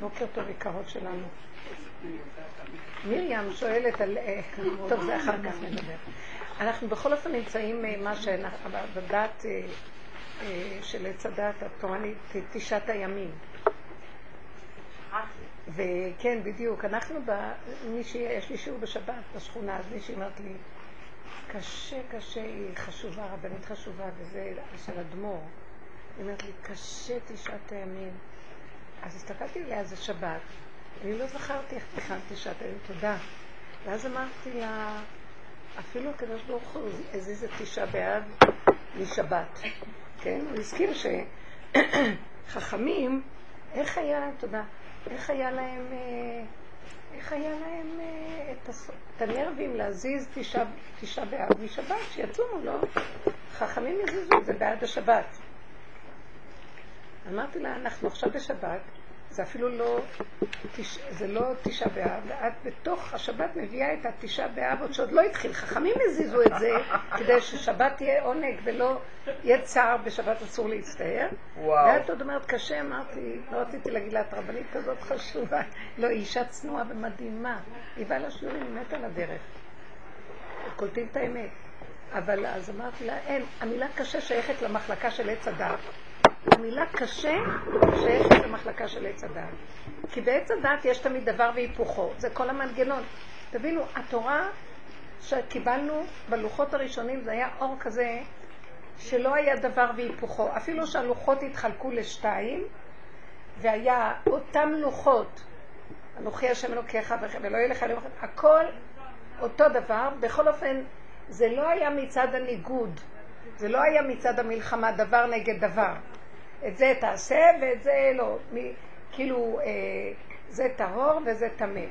בוקר טוב יקרות שלנו. מרים שואלת על... אה, טוב, זה אחר כך נדבר. אנחנו בכל אופן נמצאים אה, מה שאנחנו, בדת אה, של עץ הדת התורנית, תשעת הימים. וכן, בדיוק, אנחנו, מישהי, יש לי שיעור בשבת בשכונה, אז מישהי אמרת לי, קשה, קשה, היא חשובה, רבנית חשובה, וזה של אדמו"ר. היא אומרת לי, קשה תשעת הימים. אז הסתכלתי עליה, זה שבת. אני לא זכרתי איך תכנתי תשעת הימים, תודה. ואז אמרתי לה, אפילו הקדוש ברוך הוא הזיז את תשעה באב משבת. כן? הוא הזכיר שחכמים, איך היה, תודה, איך היה להם, אה, איך היה להם אה, את הנרבים להזיז תשעה באב משבת, שיצומו, לא? חכמים יזיזו את זה בעד השבת. אמרתי לה, אנחנו עכשיו בשבת, זה אפילו לא, תש... זה לא תשעה באב, ואת בתוך השבת מביאה את התשעה באב עוד שעוד לא התחיל. חכמים הזיזו את זה כדי ששבת תהיה עונג ולא יהיה צער, בשבת אסור להצטער. ואת עוד אומרת, קשה, אמרתי, לא רציתי להגיד לה, את רבנית כזאת חשובה. לא, היא אישה צנועה ומדהימה. היא באה לשיעורים, היא מתה לדרך. קולטים את האמת. אבל אז אמרתי לה, אין, המילה קשה שייכת למחלקה של עץ הדת. המילה קשה שייכת למחלקה של עץ הדעת. כי בעץ הדעת יש תמיד דבר והיפוכו, זה כל המנגנון. תבינו, התורה שקיבלנו בלוחות הראשונים זה היה אור כזה שלא היה דבר והיפוכו. אפילו שהלוחות התחלקו לשתיים, והיה אותם לוחות, אנוכי השם אלוקיך ולא יהיה לך אלוהים, הכל אותו דבר. בכל אופן, זה לא היה מצד הניגוד, זה לא היה מצד המלחמה, דבר נגד דבר. את זה תעשה ואת זה לא. מ, כאילו, אה, זה טהור וזה טמא.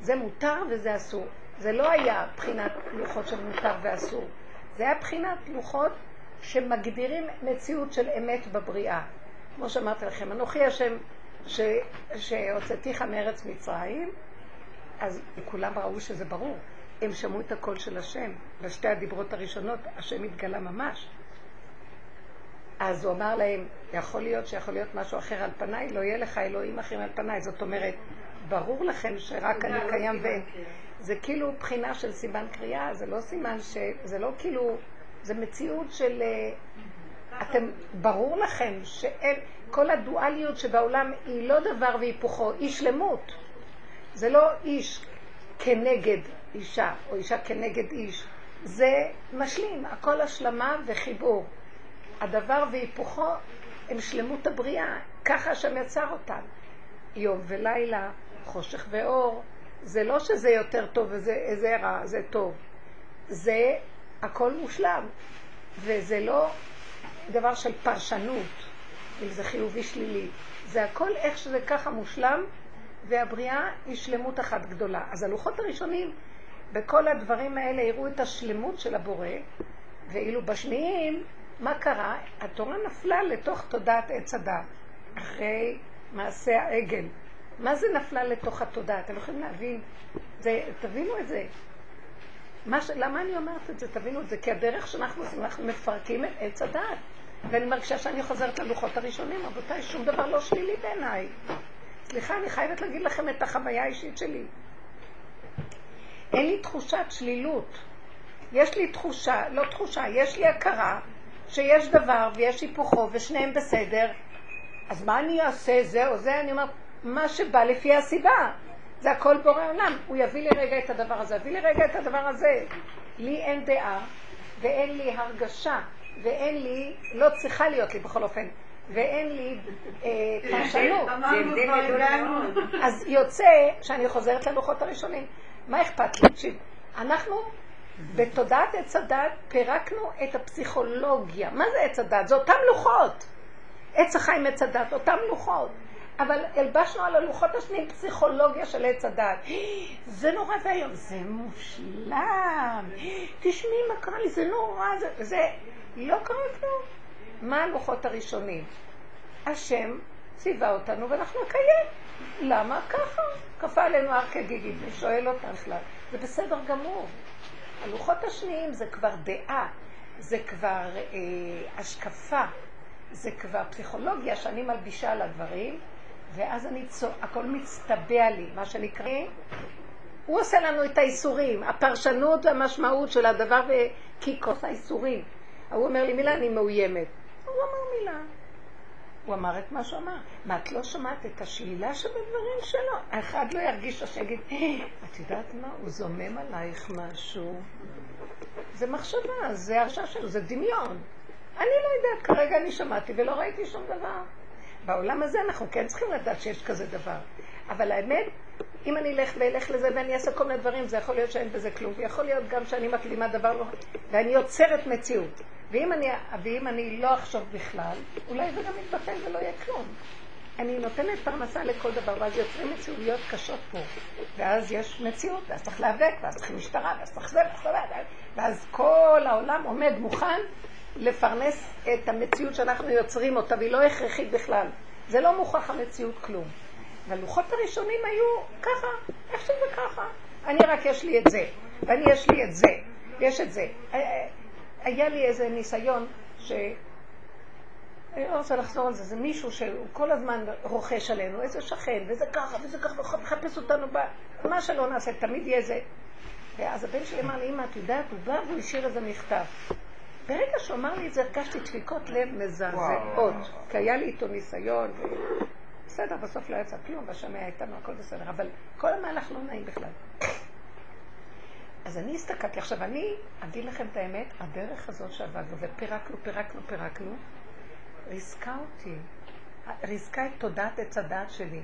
זה מותר וזה אסור. זה לא היה בחינת לוחות של מותר ואסור. זה היה בחינת לוחות שמגדירים מציאות של אמת בבריאה. כמו שאמרתי לכם, אנוכי השם שהוצאתיך מארץ מצרים, אז כולם ראו שזה ברור. הם שמעו את הקול של השם. בשתי הדיברות הראשונות השם התגלה ממש. אז הוא אמר להם, יכול להיות שיכול להיות משהו אחר על פניי, לא יהיה לך אלוהים אחרים על פניי. זאת אומרת, ברור לכם שרק אני קיים ואין. זה כאילו בחינה של סימן קריאה, זה לא סימן ש... זה לא כאילו... זה מציאות של... אה, אתם, ברור לכם שאין... כל הדואליות שבעולם היא לא דבר והיפוכו, היא שלמות. זה לא איש כנגד אישה, או אישה כנגד איש. זה משלים, הכל השלמה וחיבור. הדבר והיפוכו הם שלמות הבריאה, ככה השם יצר אותם. יום ולילה, חושך ואור, זה לא שזה יותר טוב וזה רע, זה טוב. זה הכל מושלם, וזה לא דבר של פרשנות, אם זה חיובי שלילי. זה הכל איך שזה ככה מושלם, והבריאה היא שלמות אחת גדולה. אז הלוחות הראשונים, בכל הדברים האלה, הראו את השלמות של הבורא, ואילו בשניים מה קרה? התורה נפלה לתוך תודעת עץ הדת, אחרי מעשה העגל. מה זה נפלה לתוך התודעה? אתם יכולים להבין? זה, תבינו את זה. ש... למה אני אומרת את זה? תבינו את זה. כי הדרך שאנחנו עושים, אנחנו מפרקים את עץ הדעת. ואני מרגישה שאני חוזרת ללוחות הראשונים. רבותיי, שום דבר לא שלילי בעיניי. סליחה, אני חייבת להגיד לכם את החוויה האישית שלי. אין לי תחושת שלילות. יש לי תחושה, לא תחושה, יש לי הכרה שיש דבר ויש היפוכו ושניהם בסדר, אז מה אני אעשה, זה או זה? אני אומרת, מה שבא לפי הסיבה. זה הכל בורא עולם. הוא יביא לי רגע את הדבר הזה, יביא לי רגע את הדבר הזה. לי אין דעה ואין לי הרגשה ואין לי, לא צריכה להיות לי בכל אופן, ואין לי אה, פרשנות. אז יוצא שאני חוזרת ללוחות הראשונים. מה אכפת לי? אנחנו בתודעת עץ הדת פירקנו את הפסיכולוגיה. מה זה עץ הדת? זה אותם לוחות. עץ החיים עץ הדת, אותם לוחות. אבל הלבשנו על הלוחות השניים פסיכולוגיה של עץ הדת. זה נורא ואיום, זה מושלם. תשמעי מה קרה לי, זה נורא, זה, זה לא קרה כלום. מה הלוחות הראשונים? השם ציווה אותנו ואנחנו נקיים. למה? ככה. כפה עלינו הר כגיגית, ושואל אותם בכלל. זה בסדר גמור. הלוחות השניים זה כבר דעה, זה כבר אה, השקפה, זה כבר פסיכולוגיה שאני מלבישה על הדברים, ואז אני צוע... הכל מצטבע לי, מה שנקרא, הוא עושה לנו את האיסורים, הפרשנות והמשמעות של הדבר, וכי כוס האיסורים. הוא אומר לי מילה, אני מאוימת. הוא אמר מילה. הוא אמר את מה שהוא אמר. מה, את לא שמעת את השלילה שבדברים שלו? האחד לא ירגיש שיגיד, אה, את יודעת מה, הוא זומם עלייך משהו. זה מחשבה, זה הרשעה שלו, זה דמיון. אני לא יודעת, כרגע אני שמעתי ולא ראיתי שום דבר. בעולם הזה אנחנו כן צריכים לדעת שיש כזה דבר. אבל האמת, אם אני אלך ואלך לזה ואני אעשה כל מיני דברים, זה יכול להיות שאין בזה כלום, ויכול להיות גם שאני מקדימה דבר לא... ואני יוצרת מציאות. ואם אני, ואם אני לא אחשוב בכלל, אולי זה גם יתבטל ולא יהיה כלום. אני נותנת פרנסה לכל דבר, ואז יוצרים מציאויות קשות פה. ואז יש מציאות, ואז צריך להיאבק, ואז צריך משטרה, ואז צריך זה, ואז, ואז כל העולם עומד מוכן לפרנס את המציאות שאנחנו יוצרים אותה, והיא לא הכרחית בכלל. זה לא מוכרח המציאות כלום. והלוחות הראשונים היו ככה, איך שזה ככה. אני רק יש לי את זה, ואני יש לי את זה, ויש את זה. היה לי איזה ניסיון ש... אני לא רוצה לחזור על זה, זה מישהו שהוא כל הזמן רוכש עלינו, איזה שכן, וזה ככה, וזה ככה, מחפש אותנו, ב... מה שלא נעשה, תמיד יהיה זה. ואז הבן שלי אמר לי, אמא, את יודעת, הוא בא והוא השאיר איזה מכתב. ברגע שהוא אמר לי את זה, הרגשתי דפיקות לב מזעזעות, כי היה לי איתו ניסיון, ו... בסדר, בסוף לא יצא כלום, והשמע איתנו, הכל בסדר, אבל כל המהלך לא נעים בכלל. אז אני הסתכלתי, עכשיו אני אגיד לכם את האמת, הדרך הזאת שעבדנו ופירקנו, פירקנו, פירקנו, ריסקה אותי, ריסקה את תודעת עץ הדעת שלי.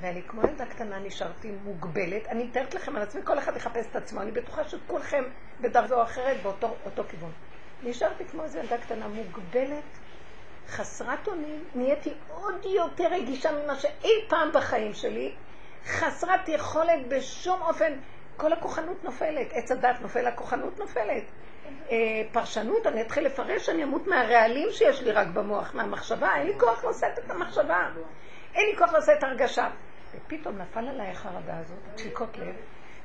ואני כמו ילדה קטנה נשארתי מוגבלת. אני מתארת לכם על עצמי, כל אחד יחפש את עצמו, אני בטוחה שכולכם בדרגה או אחרת באותו כיוון. נשארתי כמו איזו ילדה קטנה מוגבלת, חסרת אונים, נהייתי עוד יותר רגישה ממה שאי פעם בחיים שלי, חסרת יכולת בשום אופן כל הכוחנות נופלת, עץ הדת נופל, הכוחנות נופלת. אה, פרשנות, אני אתחיל לפרש, אני אמות מהרעלים שיש לי רק במוח, מהמחשבה, אין לי כוח לשאת את המחשבה, אין לי כוח לשאת את הרגשה. ופתאום נפל עליי החרדה הזאת, דפיקות לב,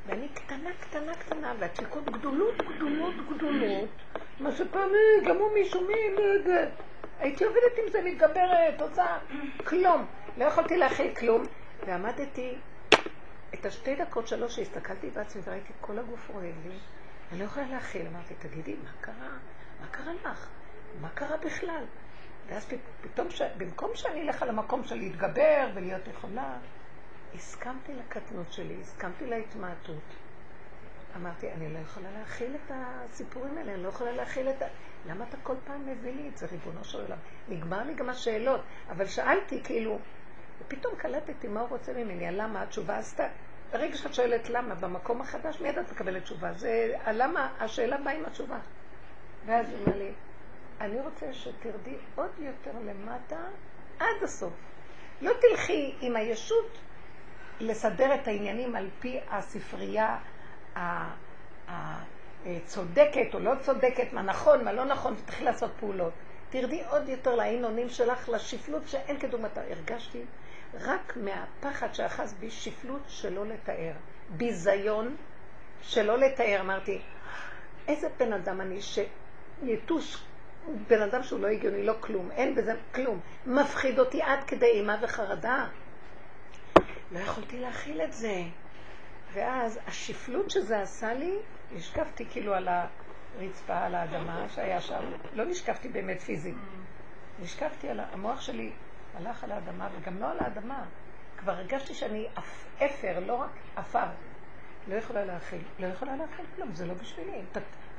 ואני קטנה, קטנה, קטנה, והדפיקות גדולות, גדולות, גדולות, מה שפעם, אה, גם הוא מישהו, מי, לא יודע. הייתי עובדת עם זה, מתגברת, עושה כלום. לא יכולתי להכיל כלום, ועמדתי את השתי דקות שלוש שהסתכלתי בעצמי וראיתי כל הגוף רועד לי, אני לא יכולה להכיל. אמרתי, תגידי, מה קרה? מה קרה לך? מה קרה בכלל? ואז פתאום, ש... במקום שאני אלך על המקום של להתגבר ולהיות יכולה, הסכמתי לקטנות שלי, הסכמתי להתמעטות. אמרתי, אני לא יכולה להכיל את הסיפורים האלה, אני לא יכולה להכיל את ה... למה אתה כל פעם מביא לי את זה, ריבונו של עולם? נגמר לי גם השאלות, אבל שאלתי כאילו, ופתאום קלטתי מה הוא רוצה ממני, הלמה התשובה עשתה. ברגע שאת שואלת למה במקום החדש, מיד את מקבלת תשובה. זה הלמה, השאלה באה עם התשובה. ואז הוא אומר לי, אני רוצה שתרדי עוד יותר למטה עד הסוף. לא תלכי עם הישות לסדר את העניינים על פי הספרייה הצודקת או לא צודקת, מה נכון, מה לא נכון, ותתחיל לעשות פעולות. תרדי עוד יותר לאין אונים שלך, לשפלות שאין כדוגמתה. הרגשתי רק מהפחד שאחז בי שפלות שלא לתאר. ביזיון שלא לתאר. אמרתי, איזה בן אדם אני שיתוש, בן אדם שהוא לא הגיוני, לא כלום, אין בזה כלום. מפחיד אותי עד כדי אימה וחרדה. לא יכולתי להכיל את זה. ואז השפלות שזה עשה לי, נשקפתי כאילו על הרצפה, על האדמה שהיה שם. לא נשקפתי באמת פיזית. נשקפתי על המוח שלי הלך על האדמה, וגם לא על האדמה. כבר הרגשתי שאני אפר, לא רק עפר. לא יכולה להכיל. לא יכולה להכיל כלום, זה לא בשבילי.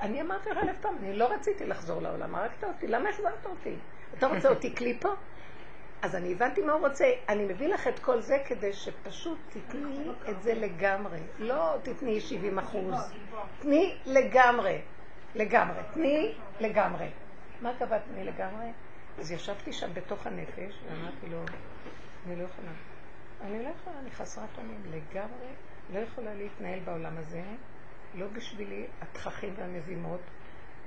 אני אמרתי לך אלף פעם, אני לא רציתי לחזור לעולם, הרגת אותי, למה החזרת אותי? אתה רוצה אותי כלי פה? אז אני הבנתי מה הוא רוצה. אני מביא לך את כל זה כדי שפשוט תתני את זה לגמרי. לא תתני 70 אחוז. תני לגמרי. לגמרי. תני לגמרי. מה קבעת תני לגמרי? אז ישבתי שם בתוך הנפש, ואמרתי לו, אני לא יכולה. אני לא יכולה, אני חסרת אונים לגמרי, לא יכולה להתנהל בעולם הזה, לא בשבילי התככים והמזימות,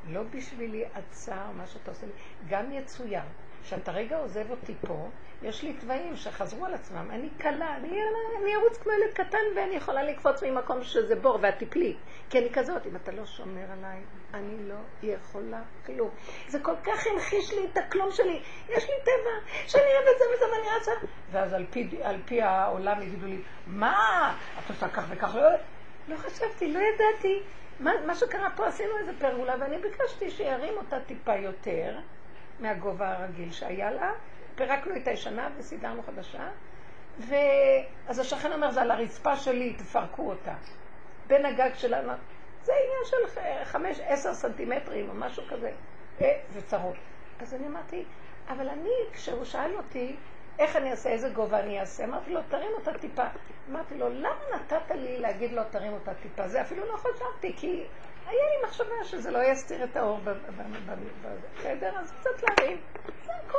לא בשבילי הצער, מה שאתה עושה לי, גם יצויר. שאתה רגע עוזב אותי פה, יש לי תוואים שחזרו על עצמם, אני קלה, אני, אני ארוץ כמו ילד קטן ואני יכולה לקפוץ ממקום שזה בור ואת תפלי. כי אני כזאת, אם אתה לא שומר עליי, אני לא יכולה כלום. זה כל כך המחיש לי את הכלום שלי. יש לי טבע, שאני אוהב את זה וזה ואני רצה. ואז על פי, על פי העולם יגידו לי, מה? את עושה כך וכך? לא, לא חשבתי, לא ידעתי. מה, מה שקרה פה, עשינו איזה פרגולה, ואני ביקשתי שירים אותה טיפה יותר מהגובה הרגיל שהיה לה. פירקנו את הישנה וסידרנו חדשה. ואז השכן אומר, זה על הרצפה שלי, תפרקו אותה. בין הגג שלנו, זה עניין של חמש, עשר סנטימטרים או משהו כזה. אה, זה צרות. אז אני אמרתי, אבל אני, כשהוא שאל אותי, איך אני אעשה, איזה גובה אני אעשה, אמרתי לו, תרים אותה טיפה. אמרתי לו, למה נתת לי להגיד לו, תרים אותה טיפה? זה אפילו לא חשבתי, כי היה לי מחשבה שזה לא יסתיר את האור בחדר, אז קצת להרים. זה הכל.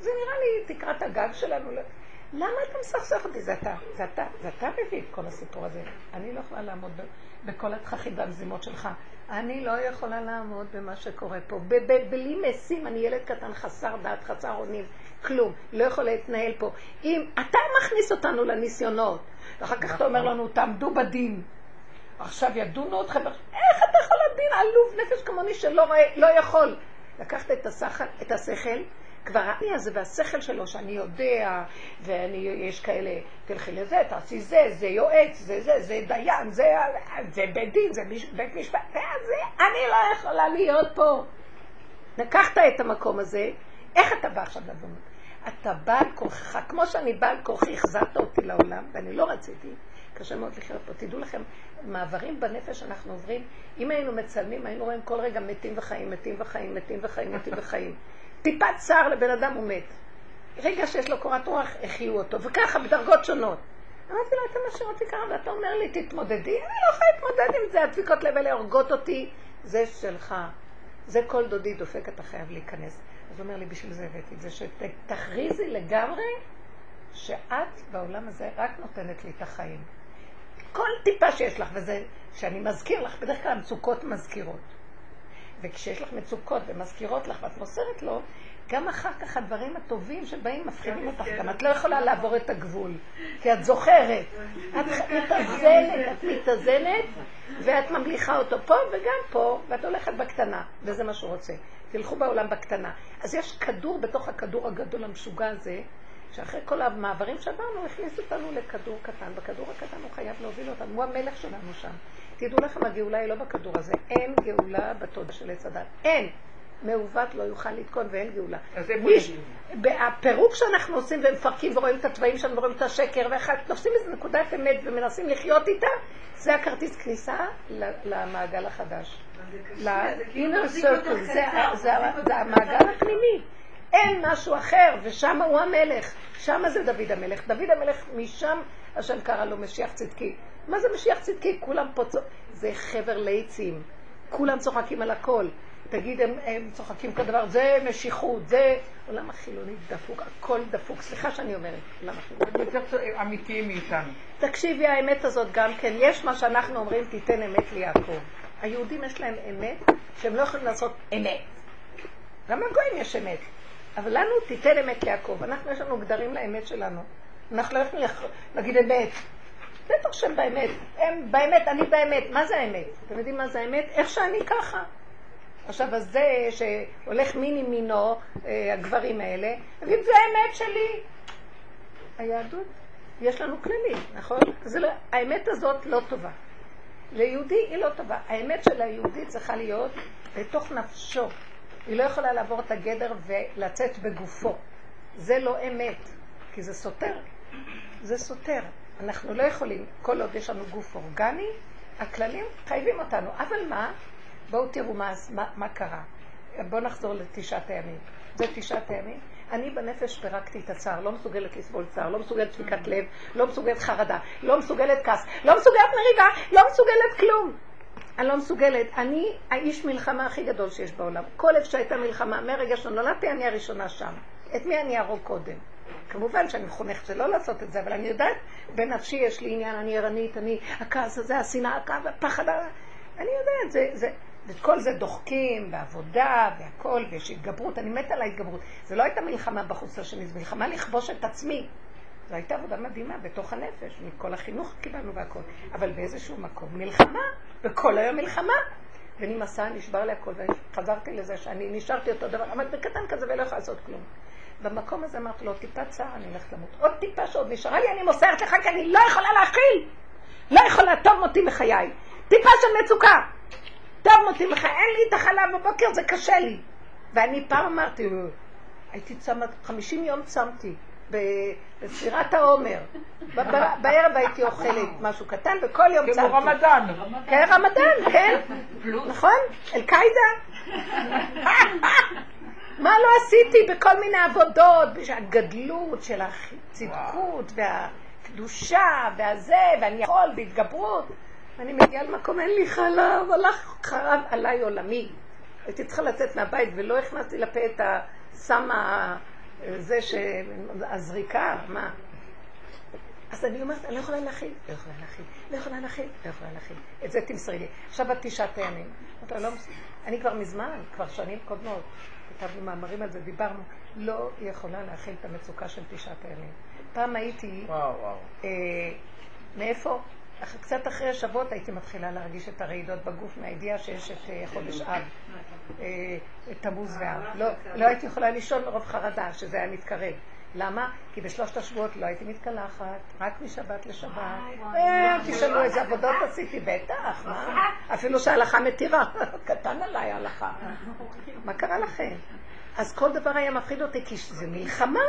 זה נראה לי תקרת הגג שלנו. למה אתה מסכסך אותי? זה אתה, זה אתה, זה אתה מביא את כל הסיפור הזה. אני לא יכולה לעמוד בכל התככים והמזימות שלך. אני לא יכולה לעמוד במה שקורה פה. בלי משים, אני ילד קטן חסר דעת, חסר אונים, כלום. לא יכול להתנהל פה. אם אתה מכניס אותנו לניסיונות, ואחר כך אתה אומר לנו, תעמדו בדין. עכשיו ידונו אתכם, איך אתה יכול לדין עלוב נפש כמוני שלא לא יכול? לקחת את השכל, את השכל כבר האני הזה והשכל שלו, שאני יודע, ויש כאלה, תלכי לזה, תעשי זה, זה יועץ, זה זה, זה דיין, זה, זה בית דין, זה בית משפט, זה, אני לא יכולה להיות פה. לקחת את המקום הזה, איך אתה בא עכשיו לדון? אתה בא על כוחך, כמו שאני בא על כוחי, החזרת אותי לעולם, ואני לא רציתי, קשה מאוד לחיות פה. תדעו לכם, מעברים בנפש אנחנו עוברים, אם היינו מצלמים, היינו רואים כל רגע מתים וחיים, מתים וחיים, מתים וחיים, מתים וחיים. טיפת צער לבן אדם הוא מת. רגע שיש לו קורת רוח, החיו אותו, וככה, בדרגות שונות. אמרתי לו, אתה משאיר אותי ככה, ואתה אומר לי, תתמודדי? אני לא יכולה להתמודד עם זה, הדפיקות לב האלה הורגות אותי, זה שלך. זה כל דודי דופק, אתה חייב להיכנס. אז הוא אומר לי, בשביל זה הבאתי את זה, שתכריזי לגמרי שאת בעולם הזה רק נותנת לי את החיים. כל טיפה שיש לך, וזה שאני מזכיר לך, בדרך כלל המצוקות מזכירות. וכשיש לך מצוקות ומזכירות לך ואת מוסרת לו, גם אחר כך הדברים הטובים שבאים מפחידים אותך, גם את לא יכולה לעבור את הגבול, כי את זוכרת. את מתאזנת, את מתאזנת, ואת ממליכה אותו פה וגם פה, ואת הולכת בקטנה, וזה מה שהוא רוצה. תלכו בעולם בקטנה. אז יש כדור בתוך הכדור הגדול המשוגע הזה, שאחרי כל המעברים שעברנו, הכניס אותנו לכדור קטן. בכדור הקטן הוא חייב להוביל אותנו, הוא המלך שלנו שם. תדעו לכם, הגאולה היא לא בכדור הזה. אין גאולה בתודה של עץ הדת. אין. מעוות לא יוכל לתקון ואין גאולה. אז איפה יש הפירוק שאנחנו עושים ומפרקים ורואים את התוואים שלנו ורואים את השקר ואחר תופסים איזה נקודת אמת ומנסים לחיות איתה, זה הכרטיס כניסה למעגל החדש. ל-inner circle, זה המעגל הפנימי. אין משהו אחר, ושם הוא המלך. שם זה דוד המלך. דוד המלך, משם השם קרא לו משיח צדקי. מה זה משיח צדקי? כולם פה צוחקים. זה חבר ליצים. כולם צוחקים על הכל. תגיד, הם, הם צוחקים כדבר, זה משיכות, זה... עולם החילוני דפוק, הכל דפוק. סליחה שאני אומרת, עולם החילוני. יותר אמיתיים מאיתנו. תקשיבי, האמת הזאת גם כן, יש מה שאנחנו אומרים, תיתן אמת ליעקב. היהודים יש להם אמת, שהם לא יכולים לעשות אמת. גם לגויים יש אמת. אבל לנו תיתן אמת ליעקב. אנחנו, יש לנו גדרים לאמת שלנו. אנחנו לא יכולים להגיד אמת. בטח שהם באמת. הם באמת, אני באמת. מה זה האמת? אתם יודעים מה זה האמת? איך שאני ככה. עכשיו, אז זה שהולך מין עם מינו, אה, הגברים האלה, יגיד, זה האמת שלי. היהדות, יש לנו כללים, נכון? לא, האמת הזאת לא טובה. ליהודי היא לא טובה. האמת של היהודי צריכה להיות בתוך נפשו. היא לא יכולה לעבור את הגדר ולצאת בגופו. זה לא אמת, כי זה סותר. זה סותר. אנחנו לא יכולים, כל עוד יש לנו גוף אורגני, הכללים חייבים אותנו. אבל מה? בואו תראו מה, מה, מה קרה. בואו נחזור לתשעת הימים. זה תשעת הימים. אני בנפש פירקתי את הצער, לא מסוגלת לסבול צער, לא מסוגלת דפיקת לב, לא מסוגלת חרדה, לא מסוגלת כעס, לא מסוגלת מריבה, לא מסוגלת כלום. אני לא מסוגלת. אני האיש מלחמה הכי גדול שיש בעולם. כל איפה שהייתה מלחמה, מהרגע שנולדתי אני הראשונה שם. את מי אני אהרוג קודם? כמובן שאני מחונכת שלא לעשות את זה, אבל אני יודעת, בנפשי יש לי עניין, אני ערנית, אני, הכעס הזה, השנאה, הפחד, אני יודעת, זה, זה, ואת כל זה דוחקים, בעבודה, והכל, ויש התגברות, אני מתה על ההתגברות. זה לא הייתה מלחמה בחוץ לשני, זו מלחמה לכבוש את עצמי. זו הייתה עבודה מדהימה בתוך הנפש, מכל החינוך קיבלנו והכל. אבל באיזשהו מקום מלחמה, וכל היום מלחמה. ונמאסה, נשבר לי הכל, וחזרתי לזה שאני נשארתי אותו דבר, עמד בקטן כזה ולא יכולה לעשות כלום. במקום הזה אמרתי לו, טיפה צער, אני הולכת למות. עוד טיפה שעוד נשארה לי, אני מוסרת לך, כי אני לא יכולה להכיל. לא יכולה, טוב מותי מחיי. טיפה של מצוקה. טוב מותי מחיי, אין לי את החלב בבוקר, זה קשה לי. ואני פעם אמרתי, הייתי צמת, 50 יום צמתי. בספירת העומר. בערב הייתי אוכלת משהו קטן, וכל יום צמתי. כמו רמדאן. כן, רמדאן, כן. נכון? אל-קאידה. מה לא עשיתי בכל מיני עבודות, הגדלות של הצדקות והקדושה והזה, ואני יכול, בהתגברות. ואני מגיעה למקום, אין לי חלב, הלך חרב עליי עולמי. הייתי צריכה לצאת מהבית ולא הכנסתי לפה את הסם זה שהזריקה, מה? אז אני אומרת, אני לא יכולה להכיל, לא יכולה להכיל, לא יכולה להכיל, לא יכולה להכיל. את זה תמסרי לי. עכשיו את תשעת הימים. לא, אני כבר מזמן, כבר שנים קודמות, כתבנו מאמרים על זה, דיברנו, לא יכולה להכיל את המצוקה של תשעת הימים. פעם הייתי, וואו, וואו. אה, מאיפה? קצת אחרי השבועות הייתי מתחילה להרגיש את הרעידות בגוף מהידיעה שיש את אה, חודש אב, אה, תמוז ואב. לא, לא הייתי יכולה לישון מרוב חרדה שזה היה מתקרב. למה? כי בשלושת השבועות לא הייתי מתקלחת, רק משבת לשבת. אה, תשאלו איזה עבודות עשיתי, בטח, מה? אפילו שההלכה מתירה, קטן עליי ההלכה. מה קרה לכם? אז כל דבר היה מפחיד אותי, כי זה מלחמה.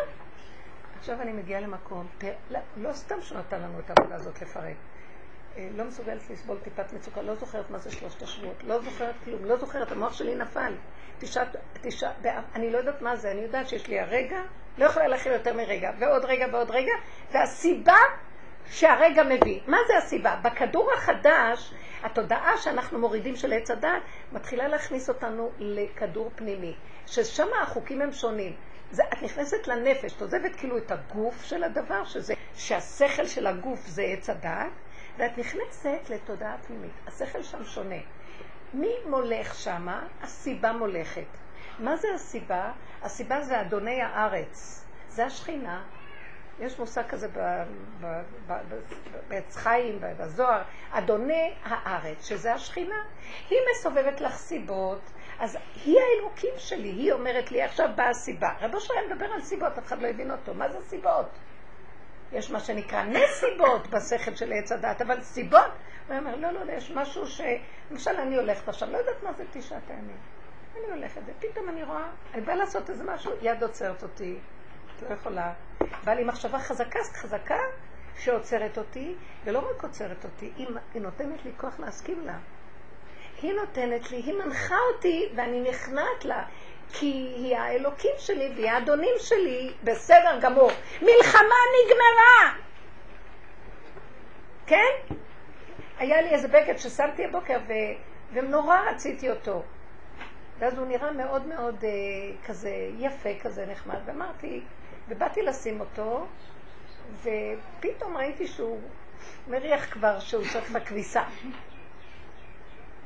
עכשיו אני מגיעה למקום, לא, לא סתם שהוא נתן לנו את העבודה הזאת לפרק. אה, לא מסוגלת לסבול טיפת מצוקה, לא זוכרת מה זה שלושת השבועות, לא זוכרת כלום, לא זוכרת, המוח שלי נפל. תשעה, תשעה, אני לא יודעת מה זה, אני יודעת שיש לי הרגע, לא יכולה להכיל יותר מרגע, ועוד רגע ועוד רגע, והסיבה שהרגע מביא. מה זה הסיבה? בכדור החדש, התודעה שאנחנו מורידים של עץ הדת, מתחילה להכניס אותנו לכדור פנימי, ששם החוקים הם שונים. זה, את נכנסת לנפש, את עוזבת כאילו את הגוף של הדבר, שזה, שהשכל של הגוף זה עץ הדת, ואת נכנסת לתודעה פנימית. השכל שם שונה. מי מולך שמה? הסיבה מולכת. מה זה הסיבה? הסיבה זה אדוני הארץ. זה השכינה. יש מושג כזה בעץ חיים, בזוהר, אדוני הארץ, שזה השכינה. היא מסובבת לך סיבות, אז היא האלוקים שלי, היא אומרת לי, עכשיו באה הסיבה. רבו אשר מדבר על סיבות, אף אחד לא הבין אותו. מה זה סיבות? יש מה שנקרא נסיבות בשכל של עץ הדת, אבל סיבות, הוא אומר, לא, לא, לא, יש משהו ש... למשל, אני הולכת עכשיו, לא יודעת מה זה תשעת הימים. אני הולכת, ופתאום אני רואה, אני באה לעשות איזה משהו, יד עוצרת אותי, את לא יכולה. באה לי מחשבה חזקה, חזקה, שעוצרת אותי, ולא רק עוצרת אותי, היא, היא נותנת לי כוח להסכים לה. היא נותנת לי, היא מנחה אותי, ואני נכנעת לה. כי היא האלוקים שלי והיא האדונים שלי, בסדר גמור. מלחמה נגמרה! כן? היה לי איזה בגד ששמתי הבוקר ו... ונורא רציתי אותו. ואז הוא נראה מאוד מאוד אה, כזה יפה, כזה נחמד, ואמרתי, ובאתי לשים אותו, ופתאום ראיתי שהוא מריח כבר שהוא צריך את הכביסה.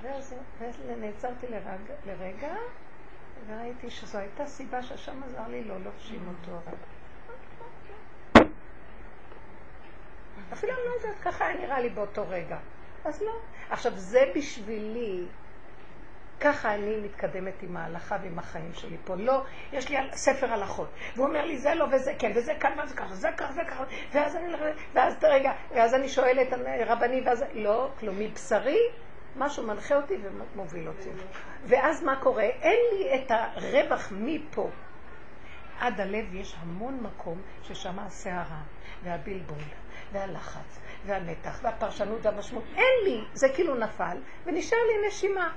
ואז, ואז נעצרתי לרגע, לרגע וראיתי שזו הייתה סיבה שהשם עזר לי לא לובשים אותו. אפילו אני לא יודעת, ככה היה נראה לי באותו רגע. אז לא. עכשיו, זה בשבילי, ככה אני מתקדמת עם ההלכה ועם החיים שלי פה. לא, יש לי ספר הלכות, והוא אומר לי זה לא וזה כן, וזה כאן וזה ככה, זה ככה, זה ככה, ואז אני, ואז רגע, ואז אני שואלת רבני, ואז, לא, כלום, מבשרי משהו מנחה אותי ומוביל אותי. ואז מה קורה? אין לי את הרווח מפה. עד הלב יש המון מקום ששם הסערה, והבלבול, והלחץ, והמתח, והפרשנות והמשמעות. אין לי, זה כאילו נפל, ונשאר לי נשימה.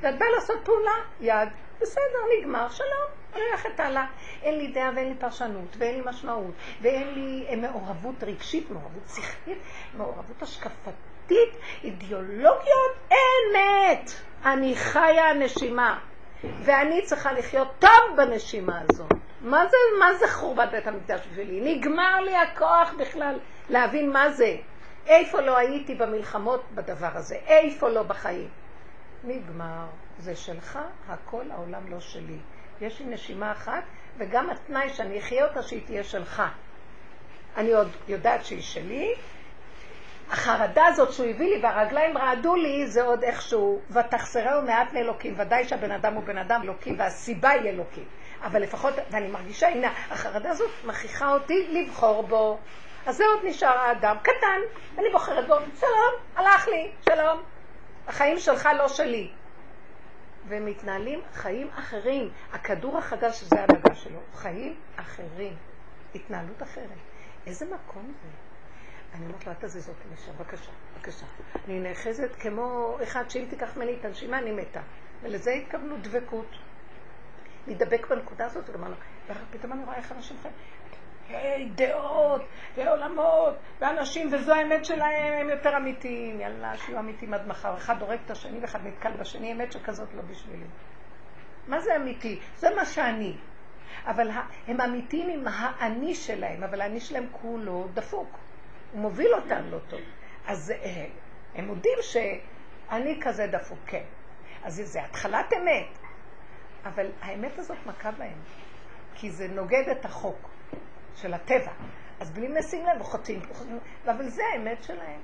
ואת באה לעשות פעולה, יד, בסדר, נגמר, שלום, הולכת הלאה. אין לי דעה ואין לי פרשנות, ואין לי משמעות, ואין לי מעורבות רגשית, מעורבות שכלית, מעורבות השקפתית. דתית, אידיאולוגיות, אמת. אני חיה נשימה, ואני צריכה לחיות טוב בנשימה הזאת. מה זה, מה זה חורבת בית המקדש בשבילי? נגמר לי הכוח בכלל להבין מה זה. איפה לא הייתי במלחמות בדבר הזה? איפה לא בחיים? נגמר. זה שלך, הכל העולם לא שלי. יש לי נשימה אחת, וגם התנאי שאני אחיה אותה שהיא תהיה שלך. אני עוד יודעת שהיא שלי, החרדה הזאת שהוא הביא לי והרגליים רעדו לי זה עוד איכשהו, ותחסרהו מעט מאלוקים, ודאי שהבן אדם הוא בן אדם אלוקים והסיבה היא אלוקים. אבל לפחות, ואני מרגישה, הנה, החרדה הזאת מכריחה אותי לבחור בו. אז זה עוד נשאר האדם, קטן, אני בוחרת בו, שלום, הלך לי, שלום. החיים שלך לא שלי. והם מתנהלים חיים אחרים. הכדור החדש זה ההנהגה שלו, חיים אחרים, התנהלות אחרת. איזה מקום זה? אני אומרת לו, אל תזיז אותי לשם, בבקשה, בבקשה. אני נאחזת כמו אחד שאם תיקח ממני את הנשימה, אני מתה. ולזה התכוונו דבקות. להידבק בנקודה הזאת, ולומר לו, ופתאום אני רואה איך אנשים חיים. היי, דעות, ועולמות, ואנשים, וזו האמת שלהם, הם יותר אמיתיים. יאללה, שיהיו אמיתיים עד מחר. אחד הורג את השני ואחד נתקל בשני, אמת שכזאת לא בשבילי. מה זה אמיתי? זה מה שאני. אבל הם אמיתיים עם האני שלהם, אבל האני שלהם כולו דפוק. הוא מוביל אותם לא טוב. אז אה, הם מודים שאני כזה דפוק, כן. אז זה התחלת אמת. אבל האמת הזאת מכה בהם, כי זה נוגד את החוק של הטבע. אז בלי לשים לב, חוטאים, אבל זה האמת שלהם.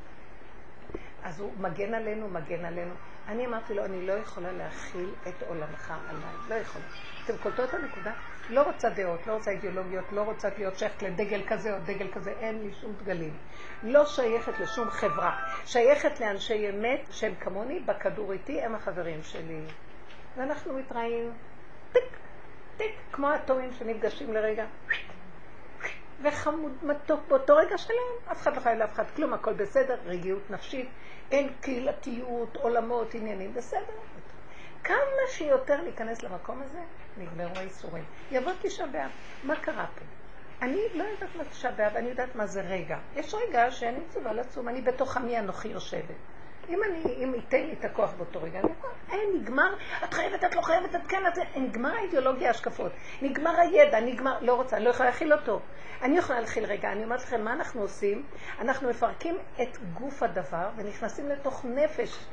אז הוא מגן עלינו, מגן עלינו. אני אמרתי לו, אני לא יכולה להכיל את עולמך עליי, לא יכולה. אתם קולטות את הנקודה? לא רוצה דעות, לא רוצה אידיאולוגיות, לא רוצה להיות שייכת לדגל כזה או דגל כזה, אין לי שום דגלים. לא שייכת לשום חברה. שייכת לאנשי אמת שהם כמוני, בכדור איתי, הם החברים שלי. ואנחנו מתראים, טיק, טיק, כמו האטומים שנפגשים לרגע. וחמוד, מתוק באותו רגע שלהם, אף אחד לא חייב לאף אחד כלום, הכל בסדר, רגיעות נפשית, אין קהילתיות, עולמות, עניינים, בסדר. כמה שיותר להיכנס למקום הזה, נגמרו האיסורים. יבוא תשעה באב, מה קרה פה? אני לא יודעת מה תשעה באב, אני יודעת מה זה רגע. יש רגע שאני מצווה לצום, אני בתוך עמי אנוכי יושבת. אם אני, אם ייתן לי את הכוח באותו רגע, אני אומר, אין, נגמר, את חייבת, את לא חייבת, את כן, את זה, נגמר האידיאולוגיה, ההשקפות, נגמר הידע, נגמר, לא רוצה, אני לא יכולה להכיל אותו. אני יכולה להכיל רגע, אני אומרת לכם, מה אנחנו עושים? אנחנו מפרקים את גוף הדבר ונכנסים לתוך נפש.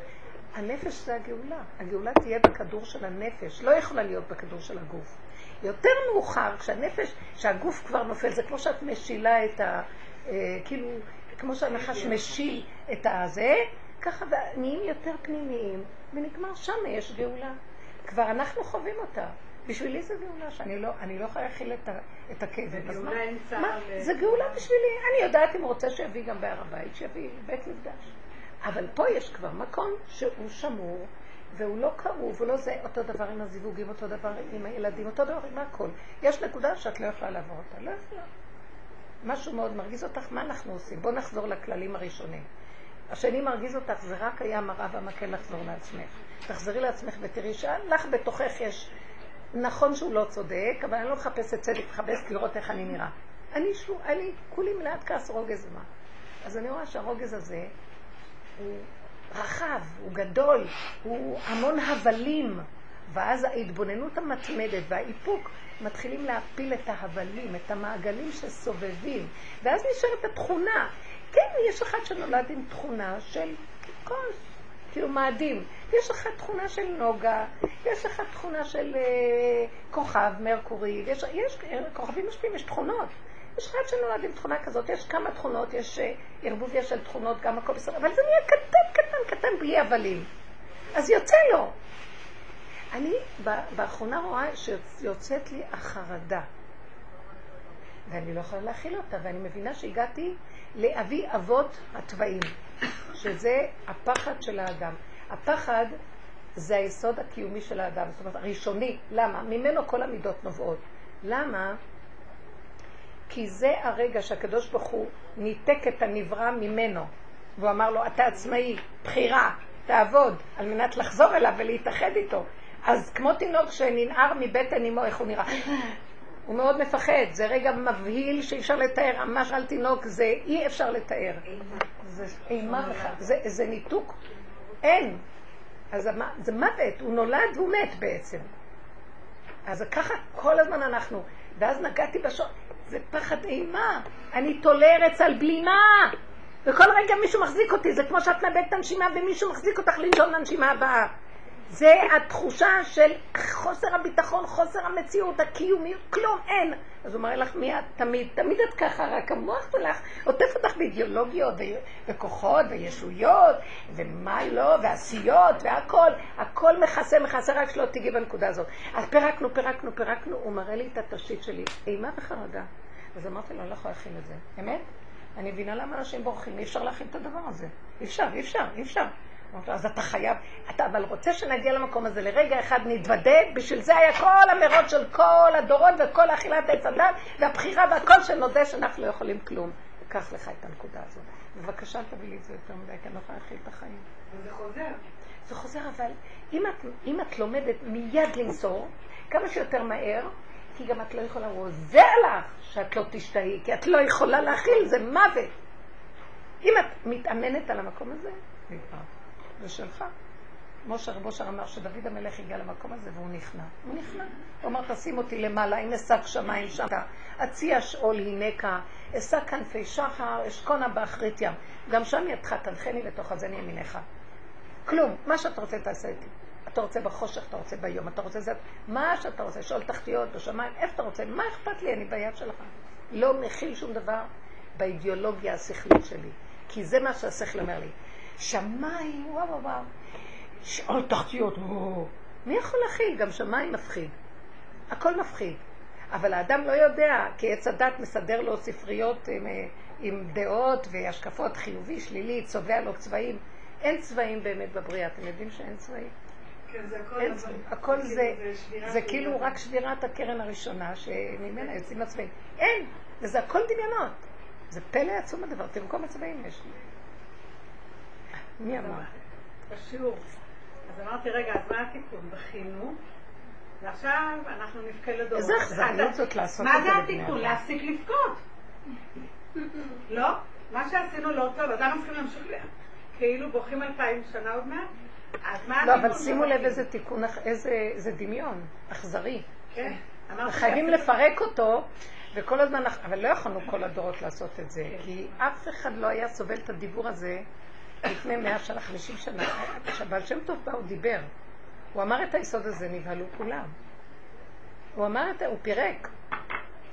הנפש זה הגאולה. הגאולה תהיה בכדור של הנפש, לא יכולה להיות בכדור של הגוף. יותר מאוחר, כשהנפש, כשהגוף כבר נופל, זה כמו שאת משילה את ה... אה, כאילו, כמו שהנחש משיל את הזה, ככה נהיים יותר פנימיים, ונגמר שם יש גאולה. כבר אנחנו חווים אותה. בשבילי זה גאולה, שאני לא, אני לא יכולה להכיל את, את הכאב. זה גאולה אין צער. זה גאולה בשבילי. אני יודעת אם הוא רוצה שיביא גם בהר הבית, שיביא בית מקדש. אבל פה יש כבר מקום שהוא שמור, והוא לא כאוב, הוא לא זה, אותו דבר עם הזיווגים, אותו דבר עם הילדים, אותו דבר עם הכל. יש נקודה שאת לא יכולה לעבור אותה, לא יכולה. משהו מאוד מרגיז אותך, מה אנחנו עושים? בואו נחזור לכללים הראשונים. השני מרגיז אותך, זה רק היה מראה והמקל לחזור לעצמך. תחזרי לעצמך ותראי שלך בתוכך יש, נכון שהוא לא צודק, אבל אני לא מחפשת צדק, מחפשת לראות איך אני נראה. אני, שוב, אני כולי מלאת כעס רוגז ומה. אז אני רואה שהרוגז הזה הוא רחב, הוא גדול, הוא המון הבלים. ואז ההתבוננות המתמדת והאיפוק מתחילים להפיל את ההבלים, את המעגלים שסובבים, ואז נשארת התכונה. כן, יש אחד שנולד עם תכונה של כוס, כאילו מאדים. יש לך תכונה של נוגה, יש לך תכונה של אה, כוכב, מרקורי, יש, יש כוכבים משפיעים, יש תכונות. יש אחד שנולד עם תכונה כזאת, יש כמה תכונות, יש אה, ערבוביה של תכונות, גם הכל בסדר, אבל זה נהיה קטן, קטן, קטן, בלי הבלים. אז יוצא לו. אני באחרונה רואה שיוצאת לי החרדה. ואני לא יכולה להכיל אותה, ואני מבינה שהגעתי לאבי אבות התוואים, שזה הפחד של האדם. הפחד זה היסוד הקיומי של האדם, זאת אומרת, הראשוני. למה? ממנו כל המידות נובעות. למה? כי זה הרגע שהקדוש ברוך הוא ניתק את הנברא ממנו, והוא אמר לו, אתה עצמאי, בחירה, תעבוד, על מנת לחזור אליו ולהתאחד איתו. אז כמו תינוק שננער מבטן אמו, איך הוא נראה? הוא מאוד מפחד, זה רגע מבהיל שאי אפשר לתאר, ממש על תינוק זה אי אפשר לתאר. זה אימה בכלל, זה, זה ניתוק, אין. אז זה מוות, הוא נולד והוא מת בעצם. אז ככה כל הזמן אנחנו, ואז נגעתי בשור, זה פחד אימה, אני תולרת על בלימה, וכל רגע מישהו מחזיק אותי, זה כמו שאת מאבדת את הנשימה ומישהו מחזיק אותך לנשום לנשימה הבאה. זה התחושה של חוסר הביטחון, חוסר המציאות, הקיומיות, כלום, אין. אז הוא מראה לך מי את תמיד, תמיד את ככה, רק המוח שלך עוטף אותך באידיאולוגיות וכוחות וישויות ומה לא, ועשיות והכל, הכל מכסה, מכסה, רק שלא תיגעי בנקודה הזאת. אז פירקנו, פירקנו, פירקנו, הוא מראה לי את התשתית שלי, אימה וחרדה. אז אמרתי לו, אני לא יכולה להכין את זה. אמת? אני מבינה למה אנשים בורחים, אי אפשר להכין את הדבר הזה. אי אפשר, אי אפשר, אי אפשר. אז אתה חייב, אתה אבל רוצה שנגיע למקום הזה, לרגע אחד נתוודה, בשביל זה היה כל המרוץ של כל הדורות וכל אכילת עץ הדת והבחירה והכל שנודה שאנחנו לא יכולים כלום. קח לך את הנקודה הזאת. בבקשה, תביא לי את זה יותר מדי, כי אני לא יכולה להכיל את החיים. וזה חוזר. זה חוזר, אבל אם את, אם את לומדת מיד למסור, כמה שיותר מהר, כי גם את לא יכולה, הוא עוזר לך שאת לא תשתהי, כי את לא יכולה להכיל, זה מוות. אם את מתאמנת על המקום הזה. זה שלך. משה רב אושר אמר שדוד המלך הגיע למקום הזה והוא נכנע. הוא נכנע. הוא אמר, תשים אותי למעלה, הנה שק שמיים שם. אציע שאול הנקה, אשא כנפי שחר, אשכונה באחרית ים. גם שם ידך תנחני לתוך הזן ימינך. כלום, מה שאתה רוצה תעשה איתי. אתה רוצה בחושך, אתה רוצה ביום, אתה רוצה זה, מה שאתה רוצה, שאול תחתיות בשמיים, איפה אתה רוצה, מה אכפת לי, אני ביד שלך. לא מכיל שום דבר באידיאולוגיה השכלית שלי, כי זה מה שהשכל אומר לי. שמיים, וואו וואו וואו, שאול תחתיות, וואו. מי יכול להכיל? גם שמיים מפחיד. הכל מפחיד. אבל האדם לא יודע, כי עץ הדת מסדר לו ספריות עם, עם דעות והשקפות חיובי, שלילי, צובע לו צבעים. אין צבעים באמת בבריאה, אתם יודעים שאין צבעים? כן, זה הכל, אין צבעים. הכל זה, זה כאילו. רק שבירת הקרן הראשונה, שממנה יוצאים הצבעים. אין, וזה הכל דמיונות. זה פלא עצום הדבר, תראו כמה צבעים יש. מי אמר? בשיעור. אז אמרתי, רגע, אז מה התיקון? בכינו, ועכשיו אנחנו נבכה לדורות. איזה אכזריות זאת לעשות מה את זה זה לבני התיקון? אדם. להפסיק לבכות. לא? מה שעשינו לא טוב, אז למה צריכים להמשיך. כאילו בוכים אלפיים שנה עוד מעט? לא? אבל שימו לב? איזה תיקון, איזה דמיון, אכזרי. כן. חייבים לפרק אותו, וכל הזמן, אבל לא יכולנו כל הדורות לעשות את זה, כי אף אחד לא היה סובל את הדיבור הזה לפני מאה שנה, חמישים שנה. כשבעל שם טוב בא, הוא דיבר. הוא אמר את היסוד הזה, נבהלו כולם. הוא אמר את זה, הוא פירק.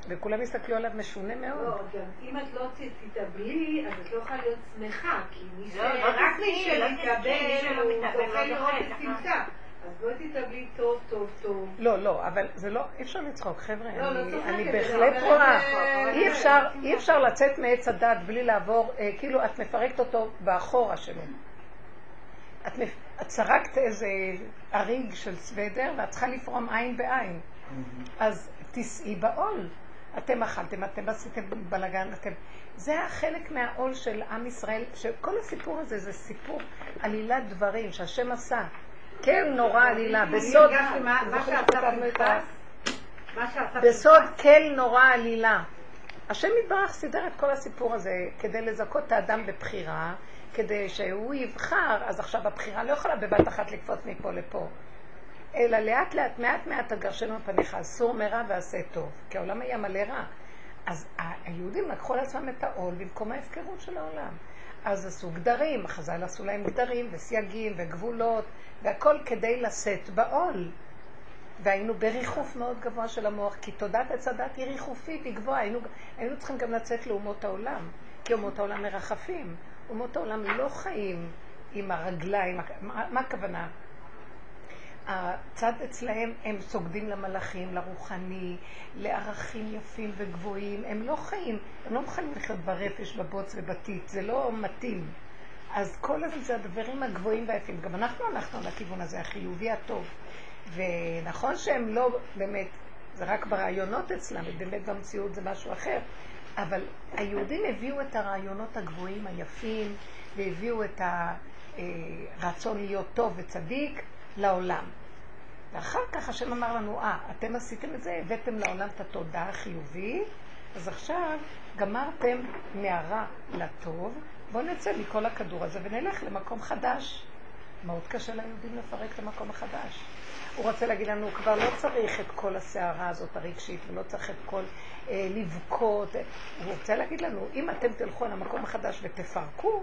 וכולם הסתכלו עליו משונה מאוד. לא, גם אם את לא תתאבלי, אז את לא יכולה להיות שמחה, כי מי ש... לא, לא רק תסכי, מי לא שמתאבל, הוא זוכה לא לראות את נכון. סמטה. אז בואי תתאבלי טוב, טוב, טוב. לא, לא, אבל זה לא, אי אפשר לצחוק, חבר'ה, לא, לא אני, צוחקת, אני בהחלט לא, רואה. אי אפשר, אי אפשר לצאת מעץ הדת בלי לעבור, אה, כאילו את מפרקת אותו באחורה שלו. את, מפ... את סרקת איזה אריג של סוודר ואת צריכה לפרום עין בעין. אז תישאי בעול. אתם אכלתם, אתם עשיתם בלאגן, אתם... זה החלק מהעול של עם ישראל, שכל הסיפור הזה זה סיפור עלילת דברים שהשם עשה. כן, נורא עלילה, בסוד, בסוד כל נורא עלילה. השם יתברך סידר את כל הסיפור הזה כדי לזכות את האדם בבחירה, כדי שהוא יבחר, אז עכשיו הבחירה לא יכולה בבת אחת לקפוץ מפה לפה. אלא לאט לאט, מעט מעט תגרשנו מפניך, אסור מרע ועשה טוב, כי העולם היה מלא רע. אז היהודים לקחו על עצמם את העול במקום ההפקרות של העולם. אז עשו גדרים, החז"ל עשו להם גדרים וסייגים וגבולות, והכל כדי לשאת בעול. והיינו בריחוף מאוד גבוה של המוח, כי תודעת עץ הדת היא ריחופית, היא גבוהה. היינו, היינו צריכים גם לצאת לאומות העולם, כי אומות העולם מרחפים. אומות העולם לא חיים עם הרגליים, מה, מה הכוונה? הצד אצלהם, הם סוגדים למלאכים, לרוחני, לערכים יפים וגבוהים. הם לא חיים, הם לא מוכנים לחיות ברפש, בבוץ ובטיט, זה לא מתאים. אז כל הזה זה הדברים הגבוהים והיפים. גם אנחנו הלכנו לכיוון הזה, החיובי הטוב. ונכון שהם לא באמת, זה רק ברעיונות אצלם, ובאמת במציאות זה משהו אחר. אבל היהודים הביאו את הרעיונות הגבוהים היפים, והביאו את הרצון להיות טוב וצדיק לעולם. ואחר כך השם אמר לנו, אה, אתם עשיתם את זה, הבאתם לעולם את התודעה החיובית, אז עכשיו גמרתם מהרע לטוב, בואו נצא מכל הכדור הזה ונלך למקום חדש. מאוד קשה ליהודים לפרק את המקום החדש. הוא רוצה להגיד לנו, כבר לא צריך את כל הסערה הזאת הרגשית, ולא צריך את כל אה, לבכות. הוא רוצה להגיד לנו, אם אתם תלכו על המקום החדש ותפרקו,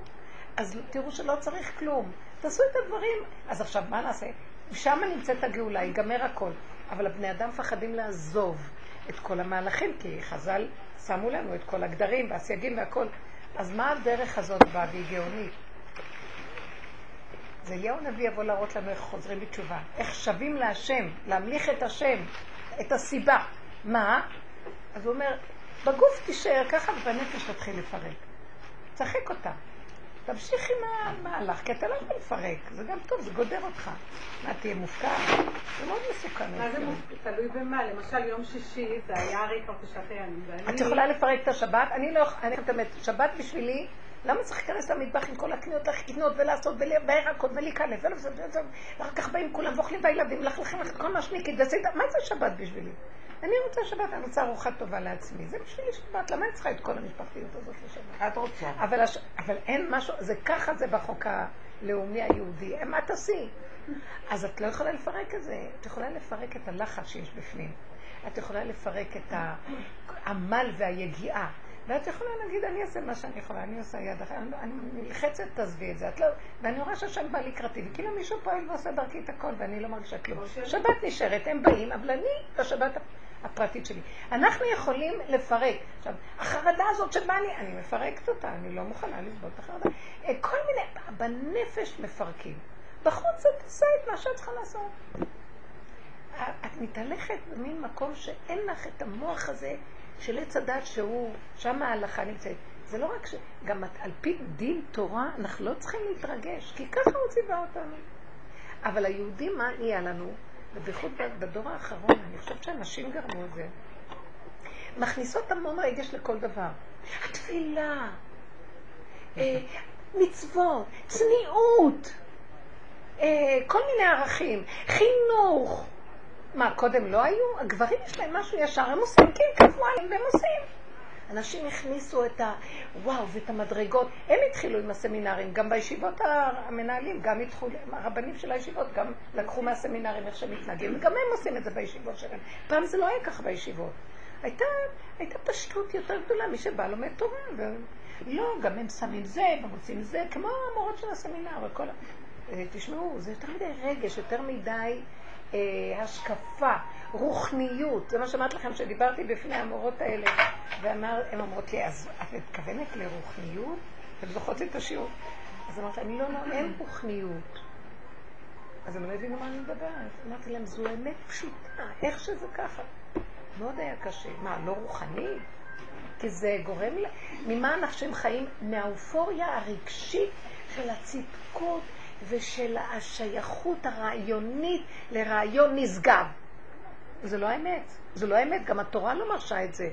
אז תראו שלא צריך כלום. תעשו את הדברים. אז עכשיו, מה נעשה? שם נמצאת הגאולה, ייגמר הכל. אבל הבני אדם מפחדים לעזוב את כל המהלכים, כי חז"ל שמו לנו את כל הגדרים והסייגים והכל. אז מה הדרך הזאת באה והיא גאונית? זה אליהו הנביא יבוא להראות לנו איך חוזרים בתשובה, איך שבים להשם, להמליך את השם, את הסיבה. מה? אז הוא אומר, בגוף תישאר ככה ובנפש תתחיל לפרק. צחק אותה. תמשיך עם המהלך, כי אתה לא יכול לפרק, זה גם טוב, זה גודר אותך. מה, תהיה מופקר? זה מאוד מסוכן. מה זה מופקר? תלוי במה. למשל, יום שישי זה היה הרי כבר פרשת הימים. את יכולה לפרק את השבת? אני לא אני אומרת, שבת בשבילי, למה צריך להיכנס למטבח עם כל הקניות, לקנות ולעשות בירקות ולהיכנס, ואחר כך באים כולם ואוכלים בילדים, מלכלכים לך כל מה שניקית, מה זה שבת בשבילי? אני רוצה שבת, אני רוצה ארוחה טובה לעצמי. זה בשבילי שבת, למה אני צריכה את כל המשפחתיות הזאת לשבת? את רוצה. אבל, הש... אבל אין משהו, זה ככה זה בחוק הלאומי היהודי. מה תעשי? אז את לא יכולה לפרק את זה. את יכולה לפרק את הלחץ שיש בפנים. את יכולה לפרק את העמל והיגיעה. ואת יכולה להגיד, אני אעשה מה שאני יכולה, אני עושה יד אחת, אני נלחצת, תעזבי את זה. את לא, ואני רואה שהשם בא לקראתי, וכאילו מישהו פועל ועושה דרכי את הכל, ואני לא מרגישה כלום. שבת נשארת, הם באים, אבל אני בשבת הפרטית שלי. אנחנו יכולים לפרק. עכשיו, החרדה הזאת שבאה לי, אני מפרקת אותה, אני לא מוכנה לסבול את החרדה. אה, כל מיני, בנפש מפרקים. בחוץ את עושה את מה שאת צריכה לעשות. את מתהלכת במין מקום שאין לך את המוח הזה של עץ הדת שהוא, שם ההלכה נמצאת. זה לא רק ש... גם על פי דין תורה אנחנו לא צריכים להתרגש, כי ככה הוא ציווה אותנו. אבל היהודים, מה נהיה לנו? ובייחוד בדור האחרון, אני חושבת שאנשים גרמו את זה. מכניסות המון רגש לכל דבר. התפילה, אה, מצוות, צניעות, אה, כל מיני ערכים, חינוך. מה, קודם לא היו? הגברים יש להם משהו ישר, הם עושים הם קבעו עליהם והם עושים. אנשים הכניסו את ה... וואו, ואת המדרגות. הם התחילו עם הסמינרים, גם בישיבות המנהלים, גם התחילו, הרבנים של הישיבות, גם לקחו מהסמינרים איך שהם מתנהגים, וגם הם עושים את זה בישיבות שלהם. פעם זה לא היה ככה בישיבות. הייתה, הייתה פשטות יותר גדולה, מי שבא לומד תורה. ו... לא, גם הם שמים זה, ומוצאים זה, כמו המורות של הסמינר וכל ה... אה, תשמעו, זה יותר מדי רגש, יותר מדי אה, השקפה, רוחניות. זה מה שאמרתי לכם, שדיברתי בפני המורות האלה, והן אומרות לי, אז את מתכוונת לרוחניות? אתן זוכרות את השיעור? אז אמרתי, אני לא, לא, אין רוחניות. אז הם לא הבינו מה אני מדברת. אמרתי להם, זו אמת פשוטה, איך שזה ככה. מאוד היה קשה. מה, לא רוחני? כי זה גורם, ל... ממה אנשים חיים? מהאופוריה הרגשית של הצדקות ושל השייכות הרעיונית לרעיון נשגב. זה לא האמת. זה לא האמת, גם התורה לא מרשה את זה.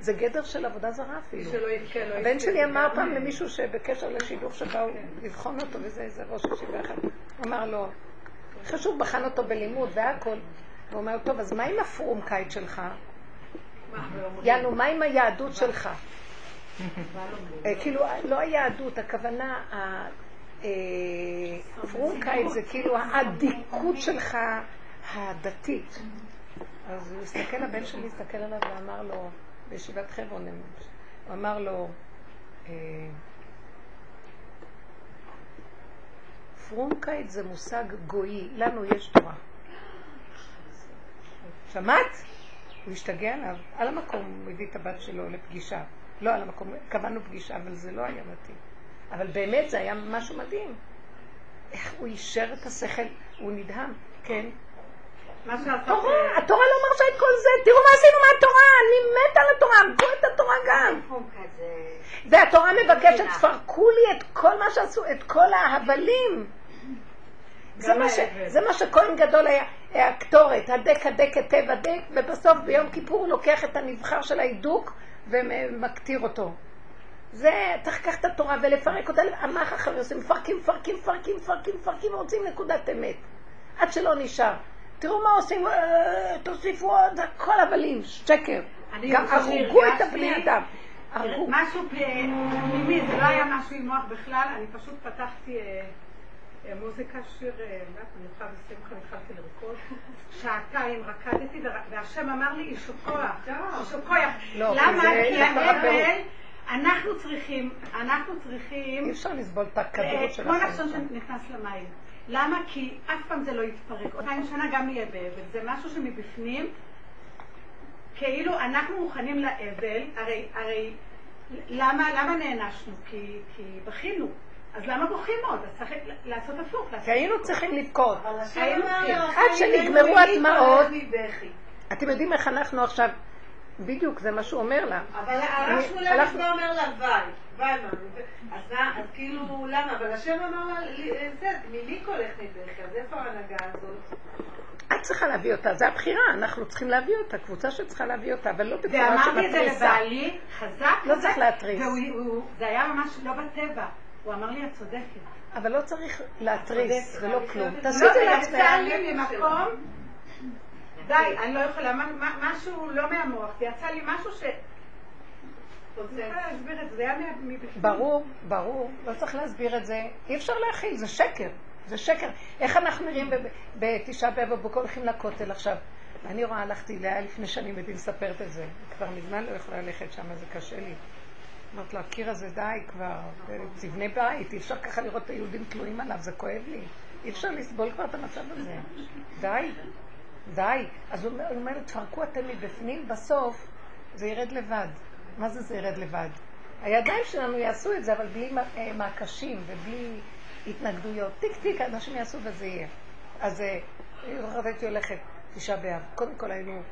זה גדר של עבודה זרה אפילו. שלא יבכה, לא הבן שלי אמר פעם למישהו שבקשר לשידוך שבאו לבחון אותו וזה, איזה ראש ישיבה אחד. אמר לו, חשוב, בחן אותו בלימוד והכל. הוא אומר, טוב, אז מה עם הפרומקייט שלך? יענו, מה עם היהדות שלך? אה, כאילו, לא היהדות, הכוונה, הפרומקייט זה כאילו האדיקות שלך הדתית. אז הוא הסתכל, הבן שלי הסתכל עליו ואמר לו, בישיבת חברון, הוא אמר לו, אה, פרומקייט זה מושג גוי, לנו יש תורה. שמעת? הוא השתגע עליו, על המקום הוא הביא את הבת שלו לפגישה. לא על המקום, קבענו פגישה, אבל זה לא היה מתאים. אבל באמת זה היה משהו מדהים. איך הוא אישר את השכל, הוא נדהם, כן. תורה, התורה לא מרשה את כל זה, תראו מה עשינו מהתורה, אני מתה על התורה, הרגו את התורה גם. והתורה מבקשת, תפרקו לי את כל מה שעשו, את כל ההבלים. זה מה, ש, זה מה שכהן גדול היה, הקטורת, הדק הדק היטב הדק, ובסוף ביום כיפור הוא לוקח את הנבחר של ההידוק ומקטיר אותו. זה, צריך לקחת את התורה ולפרק אותה, מה החכמים עושים? מפרקים, מפרקים, מפרקים, מפרקים, מפרקים, ורוצים נקודת אמת. עד שלא נשאר. תראו מה עושים, תוסיפו עוד, הכל הבלים, שקר. גם הרגו את הבני אדם. הרגו. משהו פנימי, זה לא היה משהו עם מוח בכלל, אני פשוט פתחתי מוזיקה, שיר, מנוחה ושמחה, התחלתי לרקוד. שעתיים רקדתי, והשם אמר לי, יישר כוח, יישר כוח. למה? כי האבל... אנחנו צריכים, אנחנו צריכים... אי אפשר לסבול את הכדורות של החיים. כמו נחשון שנכנס למים. למה? כי אף פעם זה לא יתפרק. עוד 200 שנה גם יהיה באבל. זה משהו שמבפנים, כאילו אנחנו מוכנים לאבל, הרי, הרי למה, למה נענשנו? כי, כי בכינו. אז למה בוכים עוד? אז צריך לעשות הפוך. כי היינו צריכים לבכות. עד "החיים שנגמרו הדמעות." כל. אתם יודעים איך אנחנו עכשיו, בדיוק, זה מה שהוא אומר לה. אבל הרב שמואל אביסבא אומר לה, וואי, וואי, מה, אז כאילו, למה? אבל השם אמר לה, לי- זה, מילי קולך נדרכי, אז איפה ההנהגה הזאת? את צריכה להביא אותה, זה הבחירה, אנחנו צריכים להביא אותה, קבוצה שצריכה להביא אותה, אבל לא בצורה ואמרתי את זה שמתריסה. לבעלי, חזק. לא צריך להתריס. זה היה ממש לא בטבע. הוא אמר לי, את צודקת. אבל לא צריך להתריס ולא כלום. חייבת- תעשי לא, את זה זה לעצמך. יצא לי ממקום, די, אני לא יכולה, משהו לא מהמוח, יצא לי משהו ש... ברור, ברור, לא צריך להסביר את זה. אי אפשר להכיל, זה שקר. זה שקר. איך אנחנו נראים בתשעה באב בבוקר הולכים לכותל עכשיו? אני רואה, הלכתי, היה לפני שנים, הייתי מספרת את זה. כבר מזמן לא יכולה ללכת שם, זה קשה לי. אמרת לו, הקיר הזה די כבר, תבנה בית, אי אפשר ככה לראות את היהודים תלויים עליו, זה כואב לי. אי אפשר לסבול כבר את המצב הזה. די, די. אז הוא אומר- הוא אומר, תפרקו אתם מבפנים, בסוף זה ירד לבד. מה זה זה ירד לבד? הידיים שלנו יעשו את זה, אבל בלי אה, מעקשים ובלי התנגדויות. טיק טיק, אנשים יעשו וזה יהיה. אז אה, אני זוכרת הייתי הולכת, תשעה באב. קודם כל היינו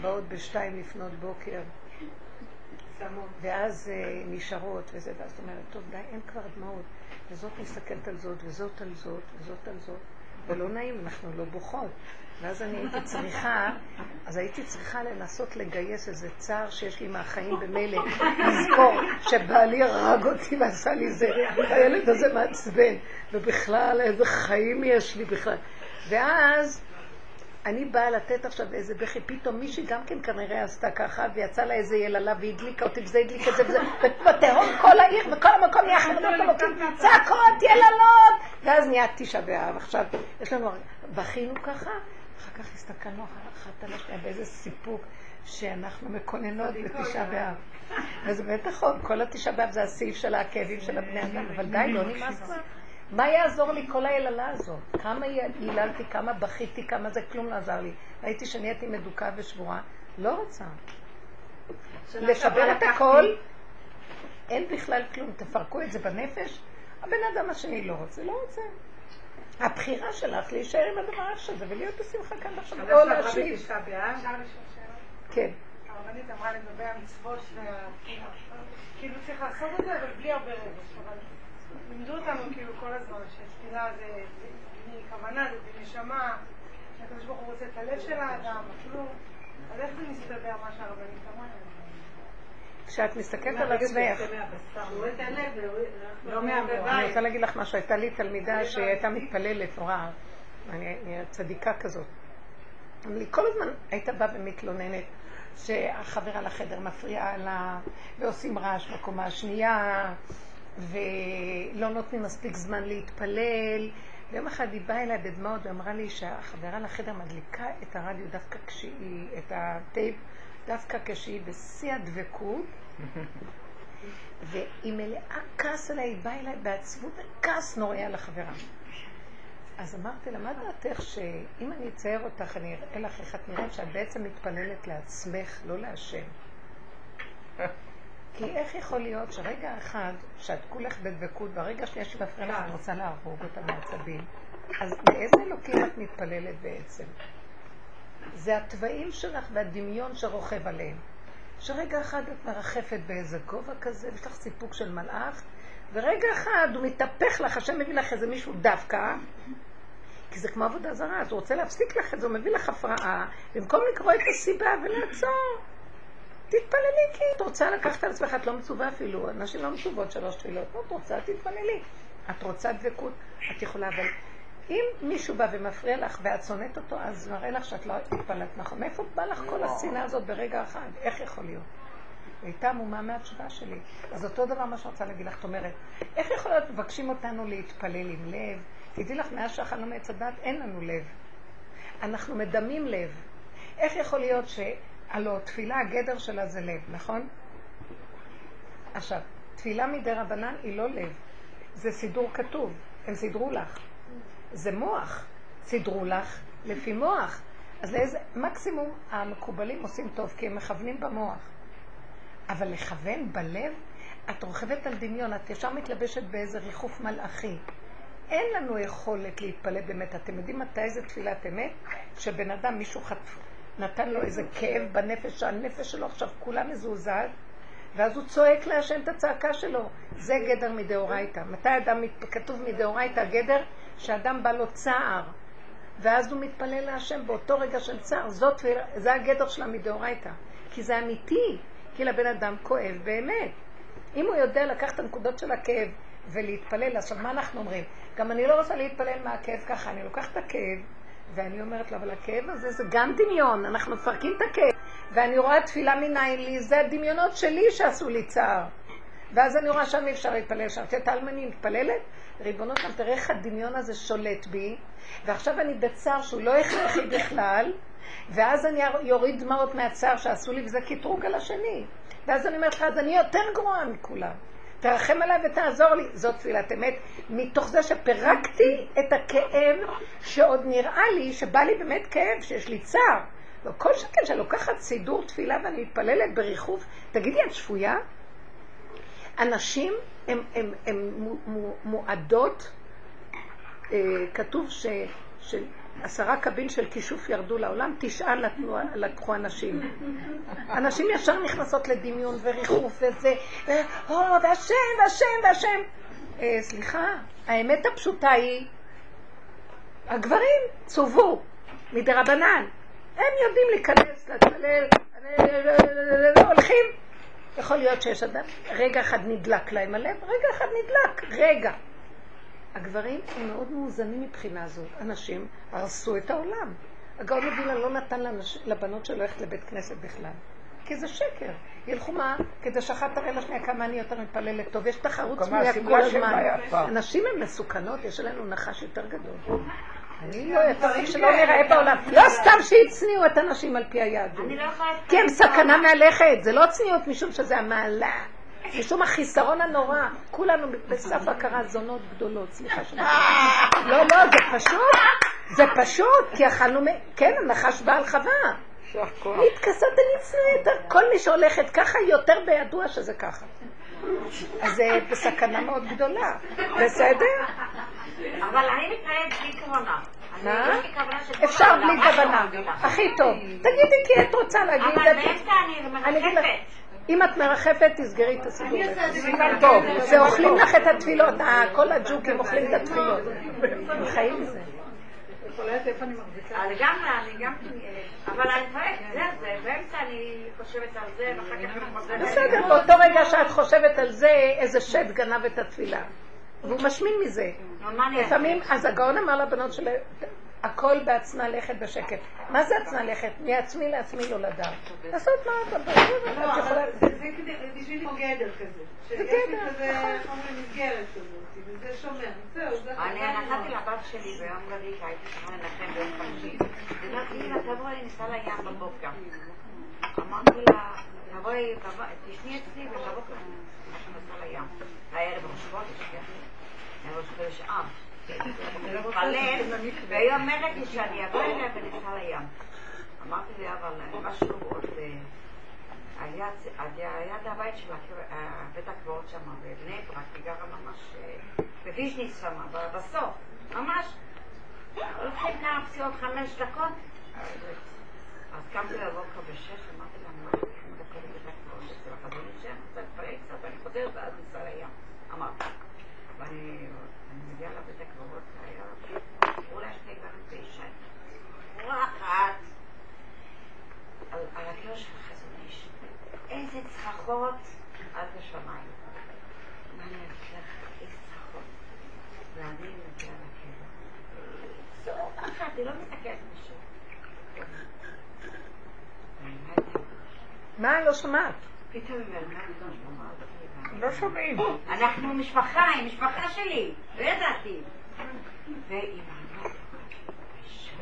באות בשתיים לפנות בוקר. ואז אה, נשארות וזה, ואז את אומרת, טוב, די, אין כבר דמעות. וזאת מסתכלת על זאת, וזאת על זאת, וזאת על זאת, ולא נעים, אנחנו לא בוכות. ואז אני הייתי צריכה, אז הייתי צריכה לנסות לגייס איזה צער שיש לי מהחיים במילא, לזכור שבעלי הרג אותי ועשה לי זה, הילד הזה מעצבן, ובכלל איזה חיים יש לי בכלל. ואז אני באה לתת עכשיו איזה בכי, פתאום מישהי גם כן כנראה עשתה ככה, ויצא לה איזה יללה והדליקה אותי, וזה הדליק את זה וזה, ובתהום כל העיר וכל המקום נהיה חרדות אלוקים, צעקות, יללות, ואז נהיה תשעה באב. עכשיו, יש לנו, בכינו ככה, כך הסתכלנו אחת על השנייה באיזה סיפוק שאנחנו מקוננות בתשעה באב. וזה באמת נכון, כל התשעה באב זה הסעיף של הכאבים של הבני אדם, אבל די, לא נמאס כבר. מה יעזור לי כל היללה הזאת? כמה היללתי, כמה בכיתי, כמה זה, כלום לא עזר לי. ראיתי שנהייתי מדוכא ושבורה, לא רוצה. לשבר את הכל, אין בכלל כלום, תפרקו את זה בנפש. הבן אדם השני לא רוצה, לא רוצה. הבחירה שלך להישאר עם הדבר הזה ולהיות בשמחה כאן עכשיו, אבל או להשלים. שאלה? כן. הרבנית אמרה לגבי המצוות וה... כאילו צריך לעשות את זה, אבל בלי הרבה רגש. אבל לימדו אותנו כאילו כל הזמן שתפילה זה זה מכוונה, זה בנשמה, שהקדוש ברוך הוא רוצה את הלב של האדם, אפילו... אז איך זה מסתדר מה שהרבנית אמרה? כשאת מסתכלת על עצמך, לא מהמוח. אני. רוצה להגיד לך משהו, הייתה לי תלמידה שהייתה מתפללת נורא, אני אני צדיקה כזאת. אבל היא כל הזמן הייתה באה ומתלוננת שהחברה לחדר מפריעה לה, ועושים רעש בקומה השנייה, ולא נותנים מספיק זמן להתפלל. ויום אחד היא באה אליי בדמעות ואמרה לי שהחברה לחדר מדליקה את הרדיו דווקא כשהיא, את הטייפ, דווקא כשהיא בשיא הדבקות, והיא מלאה כעס עליי, היא באה אליי בעצבות וכעס נוראי על החברה. אז אמרתי לה, מה דעתך שאם אני אצייר אותך, אני אראה לך איך את נראית, שאת בעצם מתפללת לעצמך, לא להשם. כי איך יכול להיות שרגע אחד, שאת כולך בדבקות, והרגע השנייה שמפריע לך, אני רוצה להרוג אותה מעצבים, אז לאיזה אלוקים את מתפללת בעצם? זה התוואים שלך והדמיון שרוכב עליהם. שרגע אחד את מרחפת באיזה גובה כזה, ויש לך סיפוק של מלאך, ורגע אחד הוא מתהפך לך, השם מביא לך איזה מישהו דווקא, כי זה כמו עבודה זרה, אז הוא רוצה להפסיק לך את זה, הוא מביא לך הפרעה, במקום לקרוא את הסיבה ולעצור. תתפללי כי את רוצה לקחת על עצמך, את לא מצווה אפילו, נשים לא מצוות שלוש תפילות, לא, את רוצה, תתפללי. את רוצה דבקות, את יכולה, אבל אם מישהו בא ומפריע לך ואת שונאת אותו, אז מראה לך שאת לא התפללת נכון. מאיפה בא לך כל השנאה הזאת ברגע אחד? איך יכול להיות? היא הייתה עמומה מהתשובה שלי. אז אותו דבר מה שאני רוצה להגיד לך, את אומרת, איך יכול להיות מבקשים אותנו להתפלל עם לב? תדעי לך, מאז שאכלנו מעץ הדת אין לנו לב. אנחנו מדמים לב. איך יכול להיות ש... הלוא תפילה, הגדר שלה זה לב, נכון? עכשיו, תפילה מדי רבנן היא לא לב, זה סידור כתוב, הם סידרו לך. זה מוח. סידרו לך לפי מוח. אז לאיזה, מקסימום המקובלים עושים טוב, כי הם מכוונים במוח. אבל לכוון בלב, את רוכבת על דמיון, את ישר מתלבשת באיזה ריחוף מלאכי. אין לנו יכולת להתפלל באמת. אתם יודעים מתי זה תפילת אמת? כשבן אדם, מישהו חטף, נתן לו איזה כאב בנפש, שהנפש שלו עכשיו כולה מזועזעת, ואז הוא צועק להשם את הצעקה שלו. זה גדר מדאורייתא. מתי אדם, כתוב מדאורייתא גדר? שאדם בא לו צער, ואז הוא מתפלל להשם באותו רגע של צער. זאת, זה הגדר של המדאורייתא. כי זה אמיתי, כי לבן אדם כואב באמת. אם הוא יודע לקחת את הנקודות של הכאב ולהתפלל, עכשיו מה אנחנו אומרים? גם אני לא רוצה להתפלל מהכאב ככה, אני לוקחת את הכאב ואני אומרת לו, אבל הכאב הזה זה גם דמיון, אנחנו מפרקים את הכאב. ואני רואה תפילה מניין לי, זה הדמיונות שלי שעשו לי צער. ואז אני רואה שם אי אפשר להתפלל שם. את האלמני מתפללת, ריבונות, תראה איך הדמיון הזה שולט בי, ועכשיו אני בצער שהוא לא הכרחי בכלל, ואז אני יוריד דמעות מהצער שעשו לי, וזה קטרוג על השני. ואז אני אומרת לך, אז אני יותר גרועה מכולם. תרחם עליי ותעזור לי. זאת תפילת אמת, מתוך זה שפירקתי את הכאב שעוד נראה לי, שבא לי באמת כאב, שיש לי צער. וכל שכן שאני לוקחת סידור תפילה ואני מתפללת בריחוף, תגידי, את שפויה? אנשים הן מועדות, אה, כתוב ש... עשרה קבין של כישוף ירדו לעולם, תשעה לקחו אנשים. אנשים ישר נכנסות לדמיון וריחוף וזה, או, והשם, והשם, והשם. אה, סליחה, האמת הפשוטה היא, הגברים צוו מדרבנן. הם יודעים להיכנס, להתפלל, הולכים. יכול להיות שיש אדם, רגע אחד נדלק להם הלב, רגע אחד נדלק, רגע. הגברים הם מאוד מאוזנים מבחינה זאת. אנשים הרסו את העולם. הגאון מבינה לא נתן לנש... לבנות שלו ללכת לבית כנסת בכלל. כי זה שקר. ילכו מה? כדי שאחת תראה לשנייה כמה אני יותר מתפללת טוב. יש תחרות סמויה כל הזמן. הנשים הן מסוכנות, יש עלינו נחש יותר גדול. אני לא יצאתי שלא נראה בעולם. לא סתם שהצניעו את הנשים על פי היהדות. לא כי הם סכנה מהלכת. זה לא צניעות משום שזה המעלה. משום החיסרון הנורא, כולנו בסף הכרה זונות גדולות, סליחה שאני... לא, לא, זה פשוט, זה פשוט, כי אכלנו, כן, הנחש בעל חווה. התכסת הנצנית, כל מי שהולכת ככה, יותר בידוע שזה ככה. אז זה בסכנה מאוד גדולה, בסדר? אבל אני מתנהלת בלי כוונה. מה? אפשר בלי כוונה, הכי טוב. תגידי כי את רוצה להגיד. אבל באמצע אני מרחפת. אם את מרחפת, תסגרי את הסיפור. טוב, זה אוכלים לך את התפילות, כל הג'וקים אוכלים את התפילות. הם חיים מזה. לגמרי, אני גם... אבל אני חושבת, זה זה, באמצע אני חושבת על זה, ואחר כך אני חושבת... בסדר, באותו רגע שאת חושבת על זה, איזה שד גנב את התפילה. והוא משמין מזה. לפעמים, אז הגאון אמר לבנות שלו, הכל בעצמה לכת בשקט. מה זה עצמה לכת? מעצמי לעצמי לא לדעת. לעשות מה אתה לא, אבל זה בשביל כמו גדר כזה. זה גדר, נכון. מסגרת כזאת, וזה שומר. זהו, זה... אני נסעתי לבת שלי ביום רביעי, הייתי צריכה לנחם ביום חמישי. אמרתי לה, תבואי, ניסע לים בבוקר. אמרתי לה, תבואי, תשני אצלי ובבוקר נסע לים. היה ערב ראש חודש, כן? ערב ראש אב. והיא אומרת לי שאני אבוא אליה וניסע לים. אמרתי לי, אבל משהו עוד... ליד הבית שלה, בית הקברות שם בבני ברק, היא גרה ממש בוויז'ניץ שם, בסוף, ממש. הולכים כמה פסיעות חמש דקות. אז קמתי לבוקר בשש, אמרתי לה, מה הולכים לדקות בבית הקברות אצל החברים שם? רוצה להתפלל קצת, ואני חוזרת ואז ניסע לים. אמרתי. ואני מגיעה לבית הקברות, היה אולי שני גרים באישה. אחת על הקיר של חזון איש. צרחות עד השמיים. ואני אגיד לך, צרחות. ואני מגיעה לקבר. צורחת, היא לא מסתכלת מישהו. מה? לא שמעת. פתאום היא אומרת, לא שומעים. אנחנו משפחה, היא משפחה שלי, לא ידעתי. והיא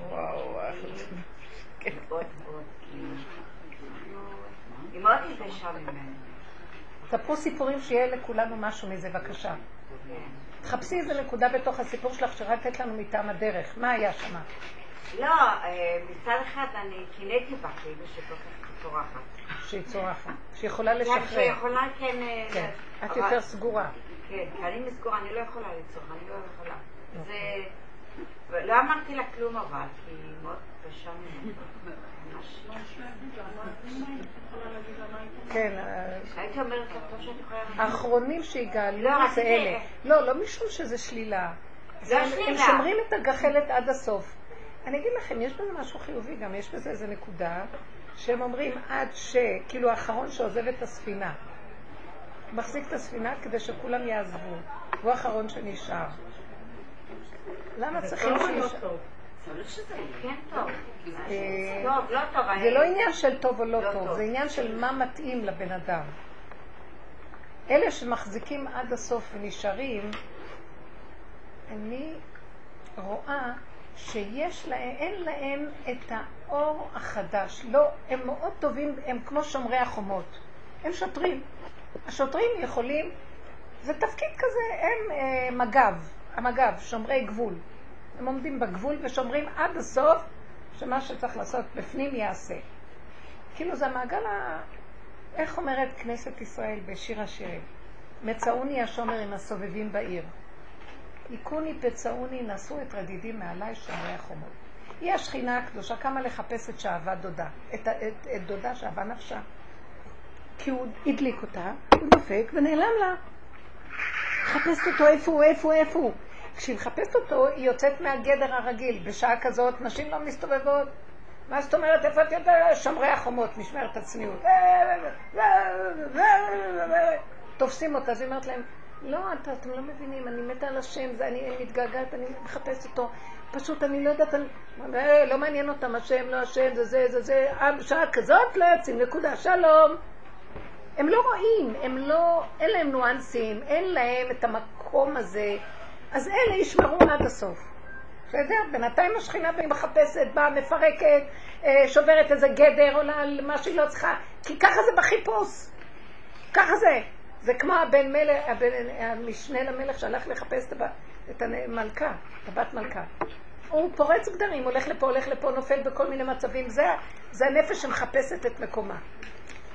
וואו, היא מאוד התביישה ממנו. ספרו סיפורים שיהיה לכולנו משהו מזה, בבקשה. תחפשי איזה נקודה בתוך הסיפור שלך שרק לתת לנו מטעם הדרך. מה היה שם? לא, אה, מצד אחד אני קינאתי בה, כאילו שכל כך צורחת. שהיא צורחת, שיכולה כן, לשחרר. שיכולה כן... אה, כן, את יותר סגורה. כן, כי אני מסגורה, אני לא יכולה לצרוך, אני לא יכולה. זה... לא אמרתי לה כלום אבל, כי היא מאוד קשה ממני. ממש. כן, אה, הייתי אומרת יכולה... האחרונים שיגאלו לא, זה אלה. לא, לא משום שזה שלילה. לא הם- שלילה. הם שומרים את הגחלת עד הסוף. אני אגיד לכם, יש בזה משהו חיובי, גם יש בזה איזה נקודה, שהם אומרים עד ש... כאילו האחרון שעוזב את הספינה. מחזיק את הספינה כדי שכולם יעזבו. הוא האחרון שנשאר. למה צריכים שישאר? כן. אה, לא. זה לא עניין של טוב או לא לא טוב, טוב. זה עניין של מה מתאים לבן אדם. אלה שמחזיקים עד הסוף ונשארים, אני רואה שיש להם, אין להם את האור החדש. לא, הם מאוד טובים, הם כמו שומרי החומות. הם שוטרים. השוטרים יכולים, זה תפקיד כזה, הם אה, מג"ב, המג"ב, שומרי גבול. הם עומדים בגבול ושומרים עד הסוף שמה שצריך לעשות בפנים יעשה. כאילו זה המעגל ה... איך אומרת כנסת ישראל בשיר השירים? מצאוני השומר עם הסובבים בעיר. היכוני פצעוני נשאו את רדידים מעליי שומרי החומות. היא השכינה הקדושה קמה לחפש את שאהבה דודה, את, את, את דודה שאהבה נפשה. כי הוא הדליק אותה, הוא דופק ונעלם לה. מחפשת אותו איפה הוא, איפה הוא, איפה הוא. כשהיא מחפשת אותו, היא יוצאת מהגדר הרגיל. בשעה כזאת נשים לא מסתובבות. מה זאת אומרת, איפה את יודעת? שומרי החומות, משמרת הצניעות. תופסים אותה, אז היא אומרת להם, לא, אתה, אתם לא מבינים, אני מתה על השם, זה, אני מתגעגעת, אני מחפשת אותו. פשוט אני לא יודעת, אני, אה, לא מעניין אותם השם, לא השם, זה זה, זה זה, אה, בשעה כזאת לא יוצאים, נקודה, שלום. הם לא רואים, הם לא, אין להם ניואנסים, אין להם את המקום הזה, אז אלה ישמרו עד הסוף. בסדר? בינתיים השכינה באה מחפשת, באה מפרקת, אה, שוברת איזה גדר, עולה על מה שהיא לא צריכה, כי ככה זה בחיפוש. ככה זה. זה כמו הבן מלך, הבן, המשנה למלך שהלך לחפש את המלכה, את הבת מלכה. הוא פורץ גדרים, הולך לפה, הולך לפה, נופל בכל מיני מצבים. זה, זה הנפש שמחפשת את מקומה.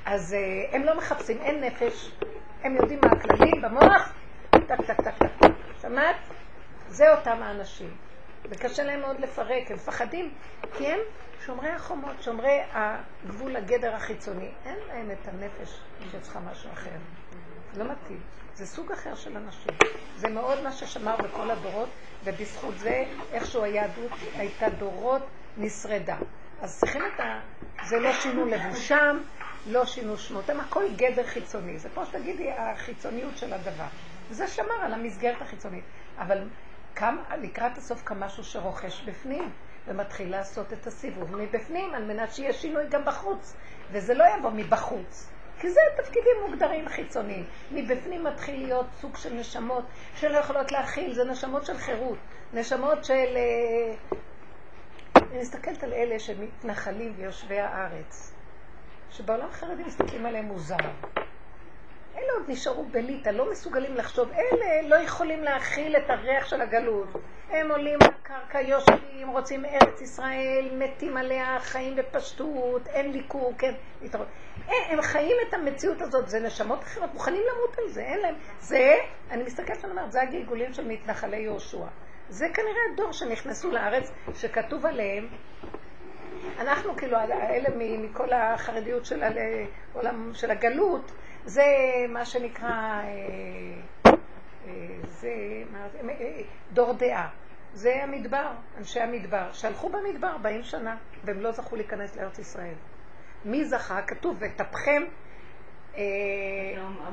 אז אה, הם לא מחפשים, אין נפש. הם יודעים מה הכללים במוח, טק, טק, טק, טק. שמעת? זה אותם האנשים. וקשה להם מאוד לפרק, הם מפחדים, כי הם שומרי החומות, שומרי הגבול, הגדר החיצוני. אין להם את הנפש שצריכה משהו אחר. לא מתאים. זה סוג אחר של אנשים. זה מאוד מה ששמר בכל הדורות, ובזכות זה, איכשהו היהדות הייתה דורות, נשרדה. אז צריכים את ה... זה לא שינו לבושם, לא שינו שמותיהם, הכל גדר חיצוני. זה כמו שתגידי, החיצוניות של הדבר. וזה שמר על המסגרת החיצונית. אבל קם, לקראת הסוף קם משהו שרוכש בפנים, ומתחיל לעשות את הסיבוב מבפנים, על מנת שיהיה שינוי גם בחוץ. וזה לא יבוא מבחוץ. כי זה תפקידים מוגדרים חיצוניים. מבפנים מתחיל להיות סוג של נשמות שלא יכולות להכיל, זה נשמות של חירות, נשמות של... אה, אני מסתכלת על אלה שמתנחלים ויושבי הארץ, שבעולם החרדי מסתכלים עליהם מוזר. אלה עוד נשארו בליטא, לא מסוגלים לחשוב, אלה לא יכולים להכיל את הריח של הגלות. הם עולים על קרקע, יושבים, רוצים ארץ ישראל, מתים עליה, חיים בפשטות, אין ליכור, כן, להתראות. הם, הם חיים את המציאות הזאת, זה נשמות אחרות, מוכנים למות על זה, אין להם. זה, אני מסתכלת ואני אומרת, זה הגלגולים של מתנחלי יהושע. זה כנראה הדור שנכנסו לארץ, שכתוב עליהם, אנחנו כאילו, האלה מ- מכל החרדיות של, ה- עולם, של הגלות, זה מה שנקרא, אה, אה, זה אה, דור דעה. זה המדבר, אנשי המדבר, שהלכו במדבר 40 שנה, והם לא זכו להיכנס לארץ ישראל. מי זכה? כתוב, וטפכם,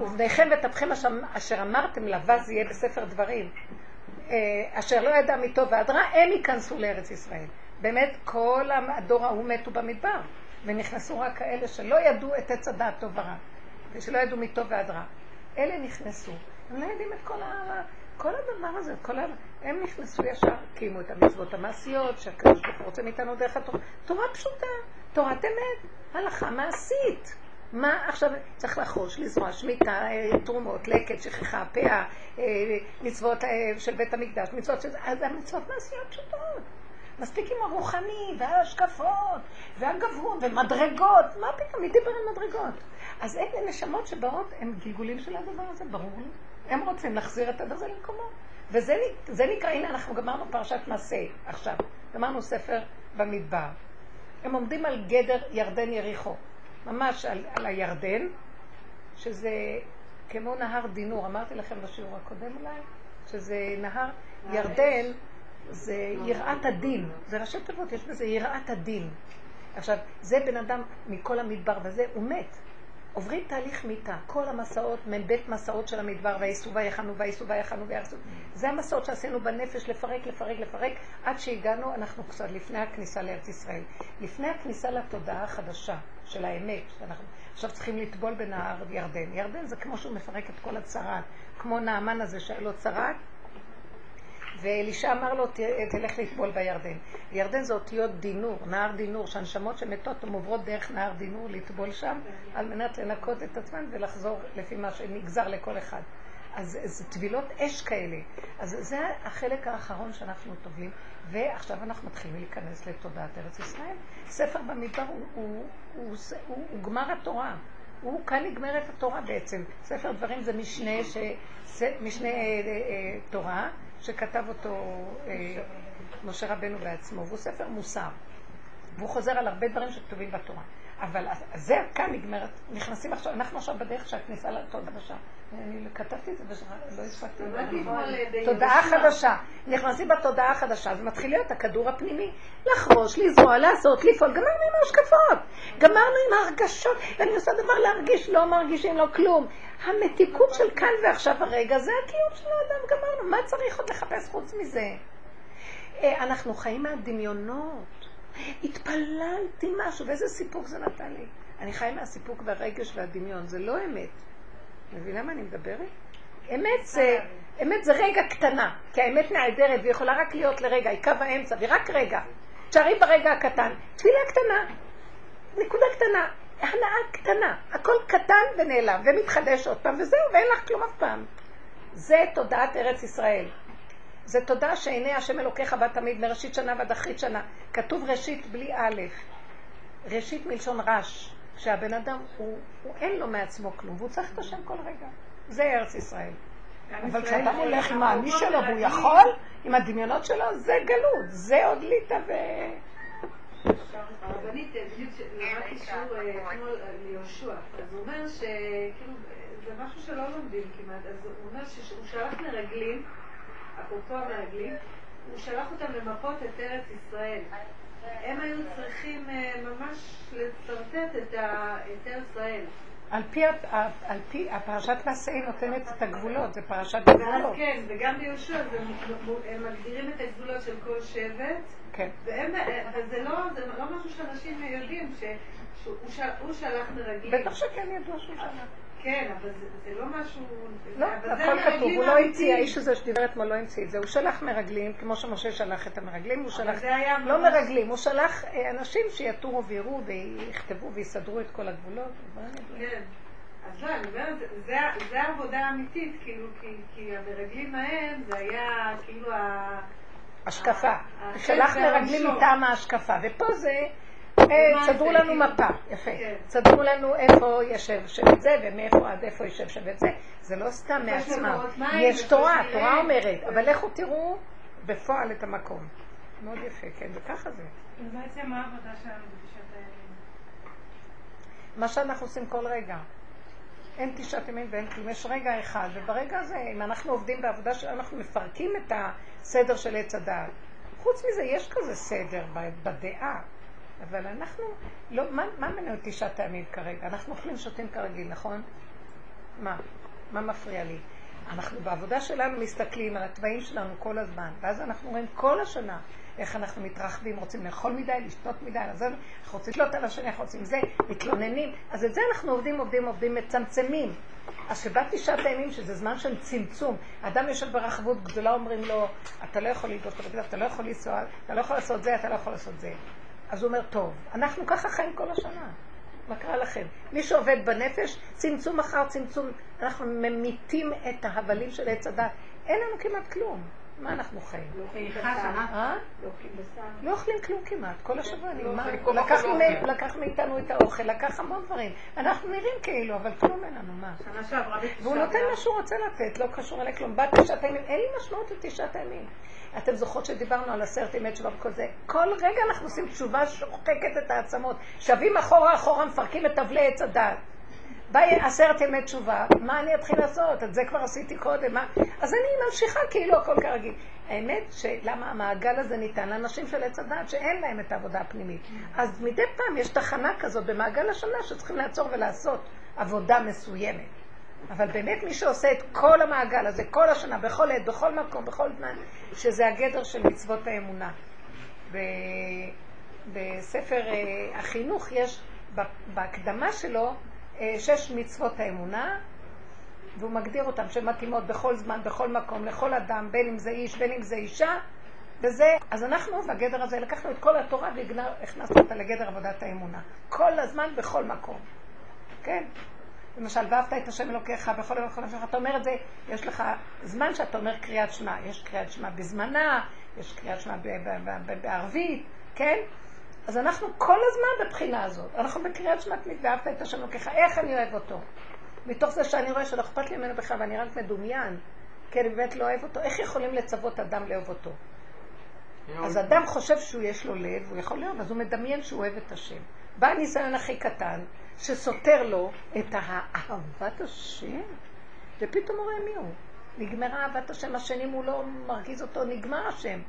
ובניכם וטפכם אשר, אמרתם לבז יהיה בספר דברים. אשר לא ידע מטוב ועד רע, הם ייכנסו לארץ ישראל. באמת, כל הדור ההוא מתו במדבר, ונכנסו רק כאלה שלא ידעו את עץ הדעת טוב ורע, ושלא ידעו מטוב ועד רע. אלה נכנסו. הם לא יודעים את כל, ה... כל הדבר הזה, כל ה... הם נכנסו ישר, קיימו את המצוות המעשיות, שהקדוש ברוך הוא רוצה מאיתנו דרך התורה. תורה פשוטה, תורת אמת, הלכה מעשית. מה עכשיו צריך לחוש, לזרוע, שמיטה, אה, תרומות, לקט, שכחה, פאה, אה, מצוות אה, של בית המקדש, מצוות של... אז המצוות מעשיות פשוטות. מספיק עם הרוחני, וההשקפות, והגבהות, ומדרגות. מה פתאום, מי דיבר על מדרגות? אז אלה נשמות שבאות, הם גלגולים של הדבר הזה, ברור לי. הם רוצים להחזיר את הדבר הזה למקומו. וזה זה נקרא, הנה אנחנו גמרנו פרשת מעשה עכשיו, גמרנו ספר במדבר. הם עומדים על גדר ירדן יריחו, ממש על, על הירדן, שזה כמו נהר דינור, אמרתי לכם בשיעור הקודם אולי, שזה נהר ירדן, זה יראת הדין, זה ראשי תיבות, יש בזה יראת הדין. עכשיו, זה בן אדם מכל המדבר וזה, הוא מת. עוברים תהליך מיתה, כל המסעות, מ"ב מסעות של המדבר, וייסעו ויחנו וייסעו ויחנו ויחסו. זה המסעות שעשינו בנפש, לפרק, לפרק, לפרק, עד שהגענו, אנחנו קצת לפני הכניסה לארץ ישראל. לפני הכניסה לתודעה החדשה של האמת, שאנחנו עכשיו צריכים לטבול בנהר ירדן. ירדן זה כמו שהוא מפרק את כל הצרת, כמו נעמן הזה שהיה לו צרת, ואלישע אמר לו, תלך לטבול בירדן. ירדן זה אותיות דינור, נהר דינור, שהנשמות שמתות הן עוברות דרך נהר דינור לטבול שם, על מנת לנקות את עצמן ולחזור לפי מה שנגזר לכל אחד. אז זה טבילות אש כאלה. אז זה החלק האחרון שאנחנו טובלים, ועכשיו אנחנו מתחילים להיכנס לתודעת ארץ ישראל. ספר במדבר הוא, הוא, הוא, הוא, הוא, הוא גמר התורה. הוא, כאן נגמרת התורה בעצם. ספר דברים זה משנה, ש, משנה אה, אה, תורה, שכתב אותו אה, משה רבנו בעצמו, והוא ספר מוסר. והוא חוזר על הרבה דברים שכתובים בתורה. אבל זה כאן נגמרת, נכנסים עכשיו, אנחנו עכשיו בדרך שהכניסה לתודעה חדשה. אני כתבתי את זה ולא הספקתי. תודעה חדשה. נכנסים בתודעה החדשה, זה מתחיל להיות הכדור הפנימי. לחרוש, לזרוע, לעשות, לפעול. גמרנו עם ההשקפות. גמרנו עם ההרגשות. ואני עושה דבר להרגיש, לא מרגישים לו כלום. המתיקות של כאן ועכשיו הרגע, זה הקיום של האדם, גמרנו. מה צריך עוד לחפש חוץ מזה? אה, אנחנו חיים מהדמיונות. התפללתי משהו, ואיזה סיפוק זה נתן לי. אני חי מהסיפוק והרגש והדמיון, זה לא אמת. מבינה מה אני מדברת? אמת זה, אמת זה רגע קטנה, כי האמת נעדרת והיא יכולה רק להיות לרגע, היא קו האמצע, והיא רק רגע. תשארי ברגע הקטן. תפילה קטנה, נקודה קטנה, הנאה קטנה, הכל קטן ונעלם, ומתחדש עוד פעם, וזהו, ואין לך כלום אף פעם. זה תודעת ארץ ישראל. זה תודה שעיני השם אלוקיך בה תמיד, מראשית שנה ועד אחרית שנה. כתוב ראשית בלי א', ראשית מלשון רש, שהבן אדם, הוא, הוא אין לו מעצמו כלום, והוא צריך את השם כל רגע. זה ארץ ישראל. אבל כשאתה הולך עם האני שלו והוא יכול, עם הדמיונות שלו, זה גלות, זה עוד ליטא ו... הרבנית, בדיוק למדתי שיעור אה, אתמול ליהושע, אז הוא אומר שכאילו, זה משהו שלא לומדים כמעט, אז הוא אומר שהוא שלח מרגלים אפרופו המרגלים, הוא שלח אותם למפות את ארץ ישראל. הם היו צריכים אה, ממש לשרטט את ארץ ישראל. על פי, על פי הפרשת מעשי נותנת את הגבולות, זה פרשת גבולות. כן, וגם ביהושע הם מגדירים את הגבולות של כל שבט, כן. והם, אה, וזה לא, זה לא משהו שאנשים יודעים, שהוא שלח מרגלים. בטח שכן ידוע שהוא שלח. כן, אבל זה לא משהו... לא, הכל כתוב, הוא לא המציא, האיש הזה שדיבר אתמול לא המציא את זה, הוא שלח מרגלים, כמו שמשה שלח את המרגלים, הוא שלח, לא מרגלים, הוא שלח אה, אנשים שיתורו ויראו ויכתבו ויסדרו את כל הגבולות. כן. אז לא, אני אומרת, זה העבודה האמיתית, כאילו, כי המרגלים ההם, זה היה כאילו ה... השקפה. שלח מרגלים מטעם ההשקפה, ופה זה... סדרו לנו מפה, יפה. סדרו לנו איפה יושב שבט זה, ומאיפה עד איפה יושב שבט זה. זה לא סתם מעצמם. יש תורה, התורה אומרת, אבל לכו תראו בפועל את המקום. מאוד יפה, כן, וככה זה. בעצם מה העבודה שלנו בתשעת הימים? מה שאנחנו עושים כל רגע. אין תשעת ימים ואין כלום, יש רגע אחד, וברגע הזה, אם אנחנו עובדים בעבודה שלנו, אנחנו מפרקים את הסדר של עץ הדעת. חוץ מזה, יש כזה סדר בדעה. אבל אנחנו, לא, מה, מה מנהל תשעה טעמים כרגע? אנחנו אוכלים שותים כרגיל, נכון? מה? מה מפריע לי? אנחנו בעבודה שלנו מסתכלים על התוואים שלנו כל הזמן, ואז אנחנו רואים כל השנה איך אנחנו מתרחבים, רוצים לאכול מדי, לשתות מדי, אז אנחנו רוצים לשלוט על השני, אנחנו רוצים זה, מתלוננים, אז את זה אנחנו עובדים, עובדים, עובדים, מצמצמים. אז שבא תשעת הימים, שזה זמן של צמצום, אדם יושב ברחבות גדולה, אומרים לו, אתה לא יכול ללבוש אתה לא יכול לנסוע, אתה לא יכול לעשות זה, אתה לא יכול לעשות זה. אז הוא אומר, טוב, אנחנו ככה חיים כל השנה. מה קרה לכם? מי שעובד בנפש, צמצום אחר צמצום, אנחנו ממיתים את ההבלים של עץ הדת. אין לנו כמעט כלום. מה אנחנו חיים? אה? לא אוכלים כלום כמעט, כל השבוע אני מה, לקח מאיתנו את האוכל, לקח המון דברים. אנחנו נראים כאילו, אבל כלום אין לנו, מה? והוא נותן מה שהוא רוצה לתת, לא קשור אליי כלום. בת תשעת הימים, אין לי משמעות לתשעת הימים. אתם זוכרות שדיברנו על עשרת ימי תשובה וכל זה? כל רגע אנחנו עושים תשובה שוחקת את העצמות. שבים אחורה אחורה, מפרקים את אבלי עץ הדת. בא עשרת ימי תשובה, מה אני אתחיל לעשות? את זה כבר עשיתי קודם, מה? אז אני ממשיכה כאילו הכל כרגיל. האמת שלמה המעגל הזה ניתן לאנשים של עץ הדת שאין להם את העבודה הפנימית. אז מדי פעם יש תחנה כזאת במעגל השנה שצריכים לעצור ולעשות עבודה מסוימת. אבל באמת מי שעושה את כל המעגל הזה, כל השנה, בכל עת, בכל מקום, בכל זמן, שזה הגדר של מצוות האמונה. בספר אה, החינוך יש, בהקדמה שלו, שש מצוות האמונה, והוא מגדיר אותן שמתאימות בכל זמן, בכל מקום, לכל אדם, בין אם זה איש, בין אם זה אישה, וזה, אז אנחנו בגדר הזה לקחנו את כל התורה והכנסנו אותה לגדר עבודת האמונה. כל הזמן, בכל מקום. כן? למשל, ואהבת את השם אלוקיך בכל יום נפשך, אתה אומר את זה, יש לך זמן שאתה אומר קריאת שמע, יש קריאת שמע בזמנה, יש קריאת שמע בערבית, כן? אז אנחנו כל הזמן בבחינה הזאת, אנחנו בקריאת שמע תמיד, ואהבת את השם אלוקיך, איך אני אוהב אותו? מתוך זה שאני רואה שלא אכפת לי ממנו בכלל ואני רק מדומיין, כי אני באמת לא אוהב אותו, איך יכולים לצוות אדם לאהוב אותו? אז אדם חושב שהוא יש לו לב, הוא יכול לאהוב, אז הוא מדמיין שהוא אוהב את השם. בא הניסיון הכי קטן, שסותר לו את אהבת השם, ופתאום הוא רואה מי הוא. נגמרה אהבת השם, השני הוא לא מרגיז אותו, נגמר השם.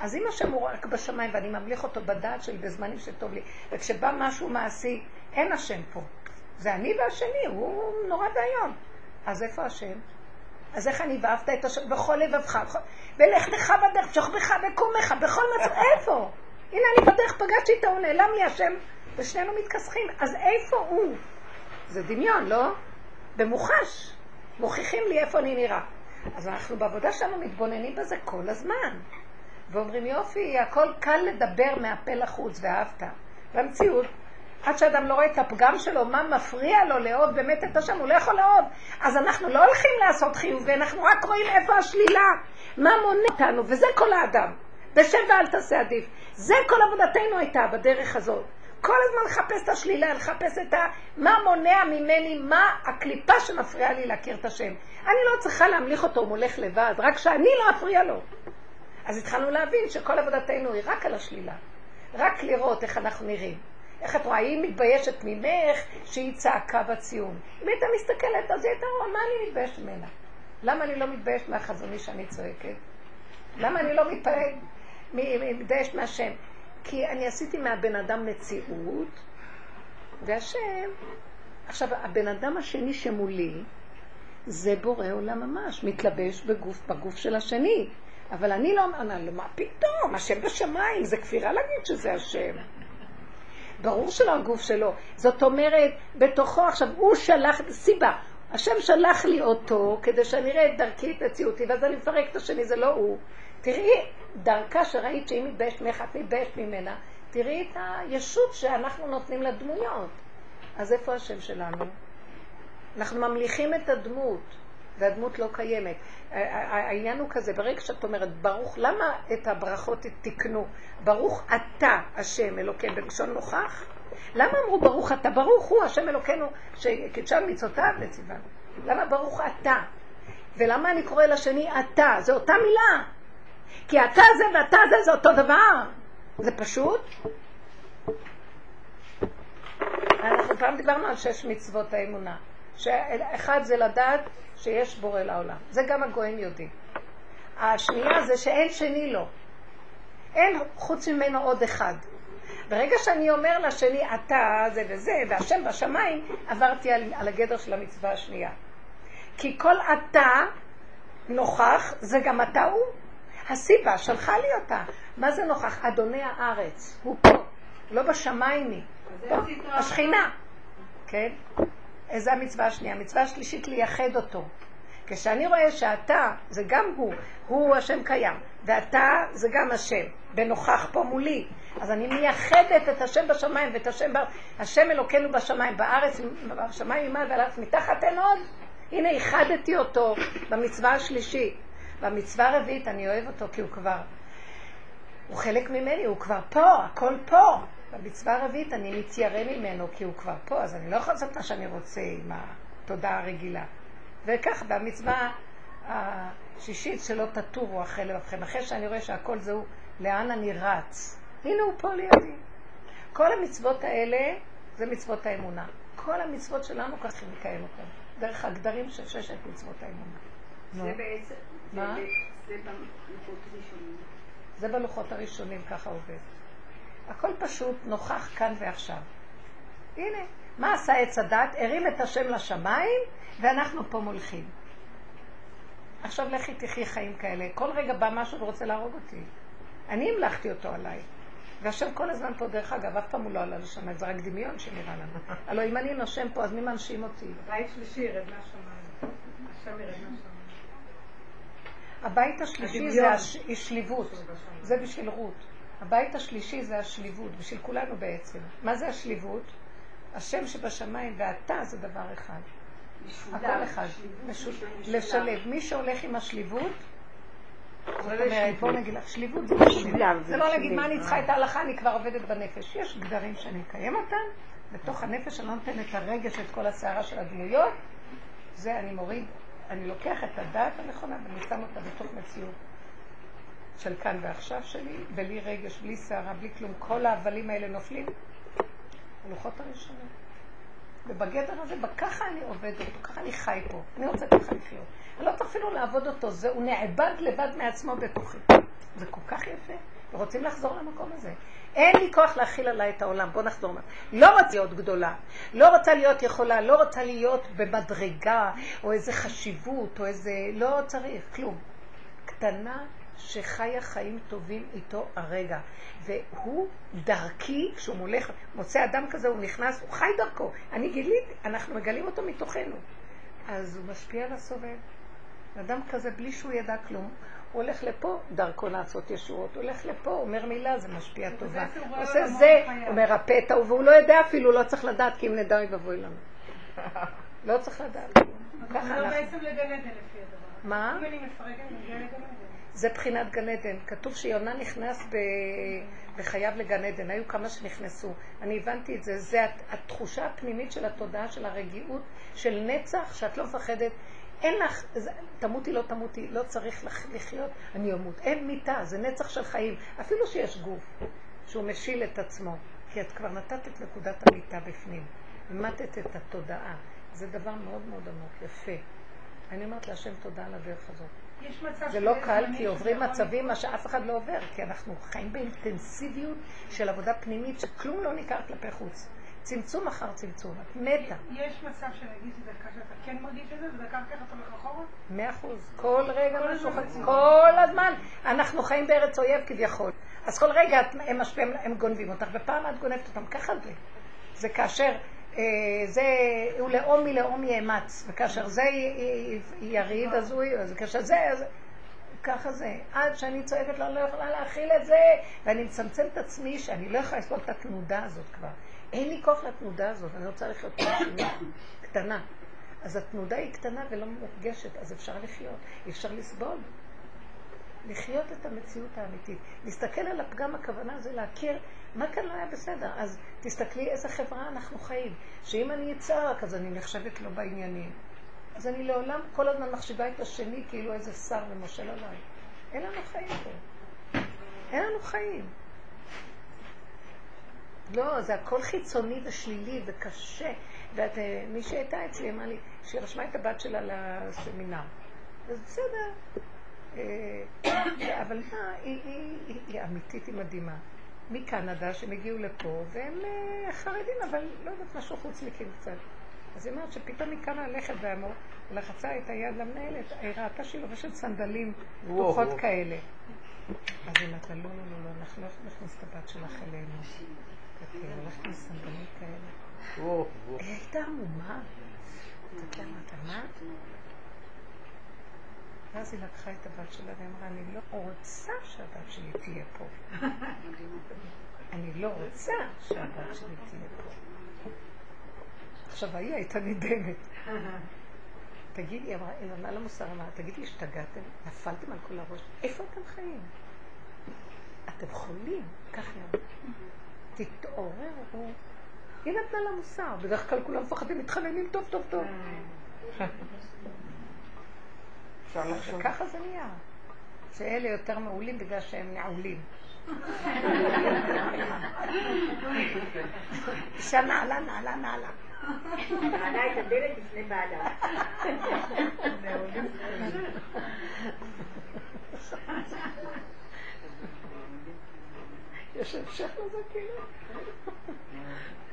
אז אם השם הוא רק בשמיים ואני ממליך אותו בדעת שלי בזמנים שטוב לי, וכשבא משהו מעשי, אין השם פה. זה אני והשני, הוא נורא ואיום. אז איפה השם? אז איך אני ואהבת את השם בכל לבבך, ולך לך בדרך, שוך בך בקומך, בכל מצב, איפה? הנה אני בדרך פגשתי את ההוא, נעלם לי השם, ושנינו מתכסחים. אז איפה הוא? זה דמיון, לא? במוחש. מוכיחים לי איפה אני נראה. אז אנחנו בעבודה שלנו מתבוננים בזה כל הזמן. ואומרים, יופי, הכל קל לדבר מהפה לחוץ, ואהבת. במציאות, עד שאדם לא רואה את הפגם שלו, מה מפריע לו לאהוב באמת את השם, הוא לא יכול לאהוב. אז אנחנו לא הולכים לעשות חיוב, אנחנו רק רואים איפה השלילה, מה מונע אותנו, וזה כל האדם. בשם ואל תעשה עדיף. זה כל עבודתנו הייתה בדרך הזאת. כל הזמן לחפש את השלילה, לחפש את ה... מה מונע ממני, מה הקליפה שמפריעה לי להכיר את השם. אני לא צריכה להמליך אותו, הוא מולך לבד, רק שאני לא אפריע לו. אז התחלנו להבין שכל עבודתנו היא רק על השלילה. רק לראות איך אנחנו נראים. איך את רואה, היא מתביישת ממך שהיא צעקה בציון. אם הייתה מסתכלת, אז היא הייתה רואה, מה אני מתביישת ממנה? למה אני לא מתביישת מהחזוני שאני צועקת? למה אני לא מתביישת מהשם? כי אני עשיתי מהבן אדם מציאות, והשם, עכשיו, הבן אדם השני שמולי, זה בורא עולם ממש, מתלבש בגוף, בגוף של השני. אבל אני לא אומרת, מה פתאום, השם בשמיים, זה כפירה להגיד שזה השם. ברור שלא הגוף שלו. זאת אומרת, בתוכו עכשיו, הוא שלח, סיבה, השם שלח לי אותו כדי שאני אראה את דרכי, את מציאותי, ואז אני מפרק את השני, זה לא הוא. תראי, דרכה שראית שהיא מתביישת ממך, את מתביישת ממנה, תראי את הישות שאנחנו נותנים לדמויות. אז איפה השם שלנו? אנחנו ממליכים את הדמות. והדמות לא קיימת. העניין הוא כזה, ברגע שאת אומרת ברוך, למה את הברכות תקנו? ברוך אתה השם אלוקינו בלשון נוכח? למה אמרו ברוך אתה? ברוך הוא השם אלוקינו שקידשה מצוותיו וציוונו. למה ברוך אתה? ולמה אני קורא לשני אתה? זה אותה מילה. כי אתה זה ואתה זה זה אותו דבר. זה פשוט. אנחנו פעם דיברנו על שש מצוות האמונה. שאחד זה לדעת שיש בורא לעולם. זה גם הגויים יודעים. השנייה זה שאין שני לו. אין חוץ ממנו עוד אחד. ברגע שאני אומר לשני, אתה זה וזה, והשם בשמיים, עברתי על, על הגדר של המצווה השנייה. כי כל אתה נוכח, זה גם אתה הוא. הסיבה שלחה לי אותה. מה זה נוכח? אדוני הארץ. הוא פה, לא בשמיים היא. השכינה. כן? איזה המצווה השנייה? המצווה השלישית לייחד אותו. כשאני רואה שאתה, זה גם הוא, הוא השם קיים, ואתה זה גם השם, ונוכח פה מולי, אז אני מייחדת את השם בשמיים ואת השם, בר... השם אלוקינו בשמיים, בארץ, בשמיים ממעל ועל הארץ, מתחת אין עוד. הנה, איחדתי אותו במצווה השלישית. במצווה הרביעית אני אוהב אותו כי הוא כבר, הוא חלק ממני, הוא כבר פה, הכל פה. במצווה הרביעית אני מתיירא ממנו כי הוא כבר פה, אז אני לא יכולה לעשות מה שאני רוצה עם התודעה הרגילה. וכך במצווה השישית שלא תטורו אחרי לבבכם, אחרי שאני רואה שהכל זהו, לאן אני רץ. הנה הוא פה לידי. כל המצוות האלה זה מצוות האמונה. כל המצוות שלנו ככה נקיים אותן. דרך הגדרים של ששת מצוות האמונה. זה בעצם? זה בלוחות הראשונים. זה בלוחות הראשונים, ככה עובד. הכל פשוט נוכח כאן ועכשיו. הנה, מה עשה עץ הדת? הרים את השם לשמיים, ואנחנו פה מולכים. עכשיו לכי תחי חיים כאלה. כל רגע בא משהו ורוצה להרוג אותי. אני המלכתי אותו עליי. והשם כל הזמן פה, דרך אגב, אף פעם הוא לא עלה לשמיים, זה רק דמיון שנראה לנו. הלוא אם אני נושם פה, אז מי מנשים אותי? בית שלישי ירד מהשמיים. השם ירד מהשמיים. הבית השלישי זה השליבות, זה בשביל רות. הבית השלישי זה השליבות, בשביל כולנו בעצם. מה זה השליבות? השם שבשמיים ואתה זה דבר אחד. הכל אחד. לשלב. מי שהולך עם השליבות, זאת אומרת, בוא נגיד לך, שליבות זה משולב. זה לא להגיד מה אני צריכה את ההלכה, אני כבר עובדת בנפש. יש גדרים שאני אקיים אותם, בתוך הנפש אני לא נותן את הרגש, את כל הסערה של הדמויות, זה אני מוריד, אני לוקח את הדעת הנכונה ואני שם אותה בתוך מציאות של כאן ועכשיו שלי, בלי רגש, בלי סערה, בלי כלום. כל ההבלים האלה נופלים. הלוחות הראשונים. ובגדר הזה, ככה אני עובד אותו, ככה אני חי פה. אני רוצה ככה לחיות. אני לא צריך אפילו לעבוד אותו, זה, הוא נאבד לבד מעצמו בתוכי. זה כל כך יפה, ורוצים לחזור למקום הזה. אין לי כוח להכיל עליי את העולם, בוא נחזור. לא רוצה להיות גדולה, לא רוצה להיות יכולה, לא רוצה להיות במדרגה, או איזה חשיבות, או איזה... לא צריך, כלום. קטנה שחיה חיים טובים איתו הרגע. והוא דרכי, כשהוא מולך, מוצא אדם כזה, הוא נכנס, הוא חי דרכו. אני גיליתי, אנחנו מגלים אותו מתוכנו. אז הוא משפיע על הסובב. אדם כזה, בלי שהוא ידע כלום, הוא הולך לפה, דרכו לעשות ישועות, הוא הולך לפה, אומר מילה, זה משפיע טובה. הוא עושה זה, הוא מרפא את ההוא, והוא לא יודע אפילו, לא צריך לדעת, כי אם נדע, אוי ואבוי לנו. לא צריך לדעת. ככה אנחנו. זה בעצם לגן עדן לפי הדבר. מה? אם אני מפרקת, מגיע לגן עדן. זה בחינת גן עדן. כתוב שיונה נכנס ב... וחייב לגן עדן. היו כמה שנכנסו. אני הבנתי את זה. זה התחושה הפנימית של התודעה של הרגיעות, של נצח, שאת לא מפחדת. אין לך, תמותי לא תמותי, לא צריך לחיות, אני אמות. אין מיטה, זה נצח של חיים. אפילו שיש גוף שהוא משיל את עצמו. כי את כבר נתת את נקודת המיטה בפנים. מתת את התודעה. זה דבר מאוד מאוד עמוק, יפה. אני אומרת להשם תודה על הדרך הזאת. זה לא קל, כי עוברים מצבים, מה שאף אחד לא עובר, כי אנחנו חיים באינטנסיביות של עבודה פנימית, שכלום לא ניכר כלפי חוץ. צמצום אחר צמצום, את מתה. יש מצב שנגיד שדקה שאתה כן מרגיש את זה, ודקה אחר אתה הולך אחורה? מאה אחוז. כל רגע משהו חצי. כל הזמן. אנחנו חיים בארץ אויב כביכול. אז כל רגע הם משפיעים, הם גונבים אותך, ופעם את גונבת אותם. ככה זה. זה כאשר זה, הוא לאום מלאום יאמץ, וכאשר זה יריד, אז הוא, אז כאשר זה, אז ככה זה. עד שאני צועקת לו, לא יכולה להכיל את זה, ואני מצמצם את עצמי שאני לא יכולה לסבול את התנודה הזאת כבר. אין לי כוח לתנודה הזאת, אני רוצה לחיות תנודה קטנה. אז התנודה היא קטנה ולא מורגשת, אז אפשר לחיות, אפשר לסבול. לחיות את המציאות האמיתית. להסתכל על הפגם, הכוונה זה להכיר מה כאן לא היה בסדר. אז תסתכלי איזה חברה אנחנו חיים. שאם אני אצעק, אז אני נחשבת לא בעניינים. אז אני לעולם כל הזמן מחשיבה את השני כאילו איזה שר ומושל עליי. אין לנו חיים פה. אין לנו חיים. לא, זה הכל חיצוני ושלילי וקשה. ואת, אה, מי שהייתה אצלי אמרה לי, שהיא רשמה את הבת שלה לסמינר. אז בסדר. אה, אבל מה, היא, היא, היא, היא אמיתית, היא מדהימה. מקנדה, שהם הגיעו לפה, והם אה, חרדים, אבל לא יודעת משהו חוצניקים קצת. אז היא אומרת שפתאום היא קמה ללכת והמור, ולחצה את היד למנהלת, היא ראתה שהיא לובשת סנדלים פתוחות כאלה. אז היא אמרת לה, לא, לא, לא, לא, אנחנו לא יכולים להכניס את הבת שלך אלינו. היא הולכת עם סנדלים כאלה. היא הייתה עמומה. מה? ואז היא לקחה את הבת שלה ואמרה, אני לא רוצה שהבת שלי תהיה פה. אני לא רוצה שהבת שלי תהיה פה. עכשיו, ההיא הייתה נדהמת. תגידי, היא אמרה, היא אמרה למוסר, אמרה, תגידי, השתגעתם? נפלתם על כל הראש? איפה אתם חיים? אתם חולים, כך היא. תתעוררו. היא נתנה לה מוסר, בדרך כלל כולם מפחדים, מתחננים טוב טוב טוב. אפשר לחשוב. וככה זה נהיה. שאלה יותר מעולים בגלל שהם נעולים. אישה נעלה, נעלה, נעלה. מעלה את הדלת לפני בעלה. יש המשך לזה כאילו?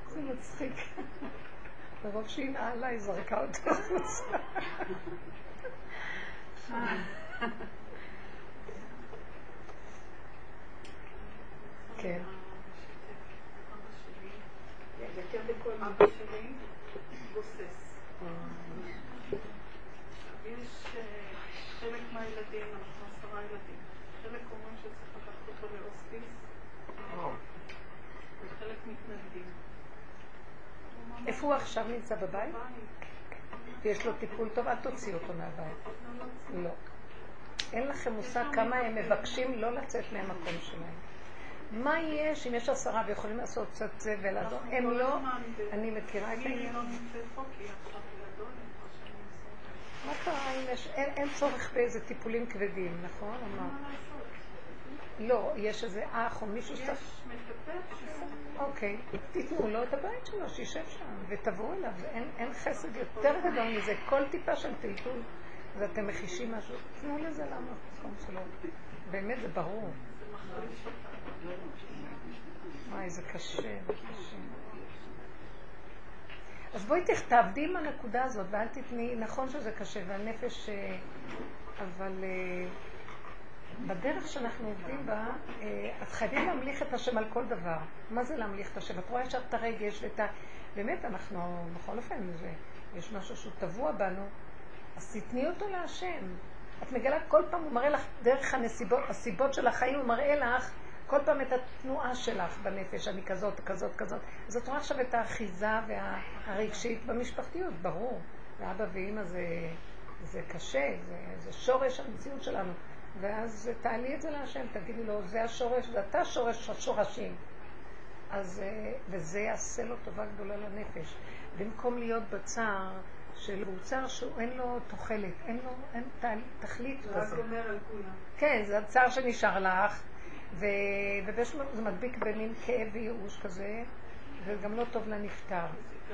זה מצחיק. מרוב שהיא נעלה, היא זרקה אותו החוצה. כן. יותר בקול אבא שלי גוסס. יש אה, חלק מהילדים, אנחנו עשרה ילדים, חלק אומרים שצריך לקחת אותו להוספיס, וחלק מתנגדים. איפה הוא עכשיו נמצא בבית? בית, ויש לו טיפול טוב, אל תוציאו אותו מהבית. לא. אין לכם מושג כמה הם מבקשים לא לצאת מהמקום שלהם. מה יש אם יש עשרה ויכולים לעשות קצת זה ולעזור? הם לא, אני מכירה את העניין. לא. מה קרה אם יש, אין, צורך באיזה טיפולים כבדים, נכון? לעשות? לא, יש איזה אח או מישהו שצריך... יש מטפל שהוא... אוקיי, תיתנו לו את הבית שלו, שישב שם, ותבואו אליו. אין, חסד יותר גדול מזה. כל טיפה של טלטול, ואתם מחישים משהו, תנו לזה למקום שלו. באמת, זה ברור. וואי, זה קשה, זה קשה. אז בואי תעבדי עם הנקודה הזאת, ואל תתני, נכון שזה קשה, והנפש, אה, אבל אה, בדרך שאנחנו עובדים בה, אה, את חייבים להמליך את השם על כל דבר. מה זה להמליך את השם? את רואה ישר את הרגש ואת ה... באמת, אנחנו, בכל אופן, זה, יש משהו שהוא טבוע בנו, אז תתני אותו להשם. את מגלה כל פעם, הוא מראה לך דרך הנסיבות, הסיבות של החיים, הוא מראה לך כל פעם את התנועה שלך בנפש, אני כזאת, כזאת, כזאת. אז את רואה עכשיו את האחיזה והרגשית במשפחתיות, ברור. ואבא ואימא זה, זה קשה, זה, זה שורש המציאות שלנו. ואז תעלי את זה להשם, תגידי לו, זה השורש, ואתה שורש השורשים. אז, אה, וזה יעשה לו טובה גדולה לנפש. במקום להיות בצער של הוא צער שאין לו תוחלת, אין לו, אין תהל- תכלית זה רק. אומר על כולם. כן, זה הצער שנשאר לך, ו... ובאיזשהו מקום זה מדביק במין כאב וייאוש כזה, וגם לא טוב לנפטר.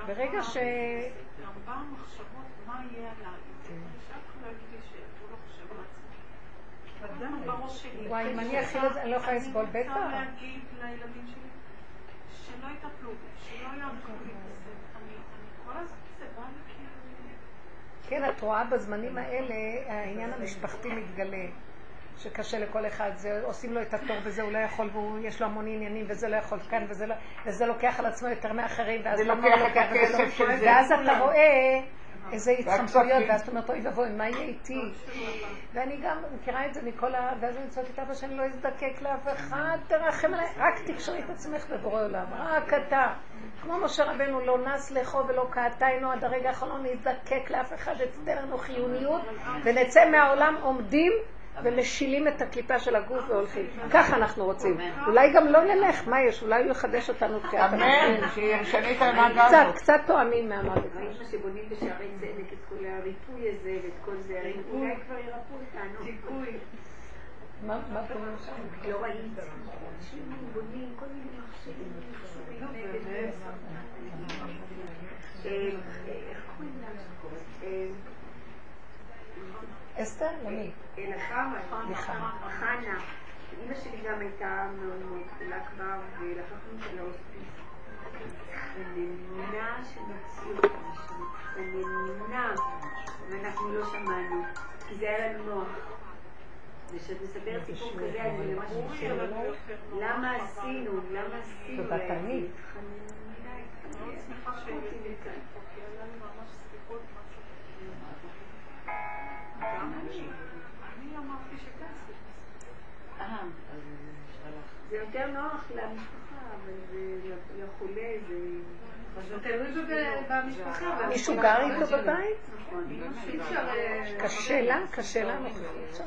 ברגע ש... גם פעם מחשבות מה יהיה עליי. כן. שאף אחד לא יגיד לי שהוא לא חושב על עצמו. ודאי. בראש שלי. וואי, אם אני אכיל את זה, אני לא יכולה לסבול, אני בטח. רוצה להגיד לילדים שלי שלא יטפלו שלא יעמדו לי. אני אני כל הזמן, זה בא לי כאילו... כן, את רואה בזמנים האלה, העניין המשפחתי מתגלה. שקשה לכל אחד, זה, עושים לו את התור וזה הוא לא יכול, ויש לו המון עניינים וזה לא יכול כאן וזה לא, וזה לוקח על עצמו יותר מאחרים, ואז זה למה לוקח את הכסף לא- של זה. ואז אתה רואה איזה התחמקויות. ואז אתה אומר, אוי ואבוי, מה יהיה איתי? ואני גם מכירה את זה מכל ה... ואז אני צועקת אבא שאני לא אזדקק לאף אחד, תרחם עליי, רק תקשרי את עצמך בבורא עולם, רק אתה. כמו משה רבנו, לא נס לחו ולא קעתיינו עד הרגע האחרון להזדקק לאף אחד, ותתן לנו חיוניות, ונצא מהעולם עומדים ומשילים את הקליפה של הגוף והולכים. ככה אנחנו רוצים. אולי גם לא נלך, מה יש? אולי הוא יחדש אותנו תחיית אמן, שישנה את ההנהגה קצת, הזאת. קצת תואמים מהמוות. ראינו שבונים בשערי צדק את כל הריפוי הזה ואת כל זה, אולי כבר ירפאו אותנו. טיפוי. מה מה בונים שם? לא ראיתי. אנשים בונים כל מיני מכשירים. אה, אה, איך קוראים לה? אה, אסתר? למי? נחמה, נחמה. חנה. אימא שלי גם הייתה מאוד מאוד גדולה כבר, ולקחנו אותה להוספיס. חננה שנוציא אותה משם, חננה, ואנחנו לא שמענו, כי זה היה לנו נוח. וכשאת מספרת סיפור כזה, אני ממש חושבת. למה עשינו, למה עשינו תודה, להם? תמיד. חננה, יותר נוח למשפחה, אבל זה- לחולה זה... אז זה תלוי בב- במשפחה. מישהו גר איתו בבית? אה, קשה לה, קשה לה נוכחות שם.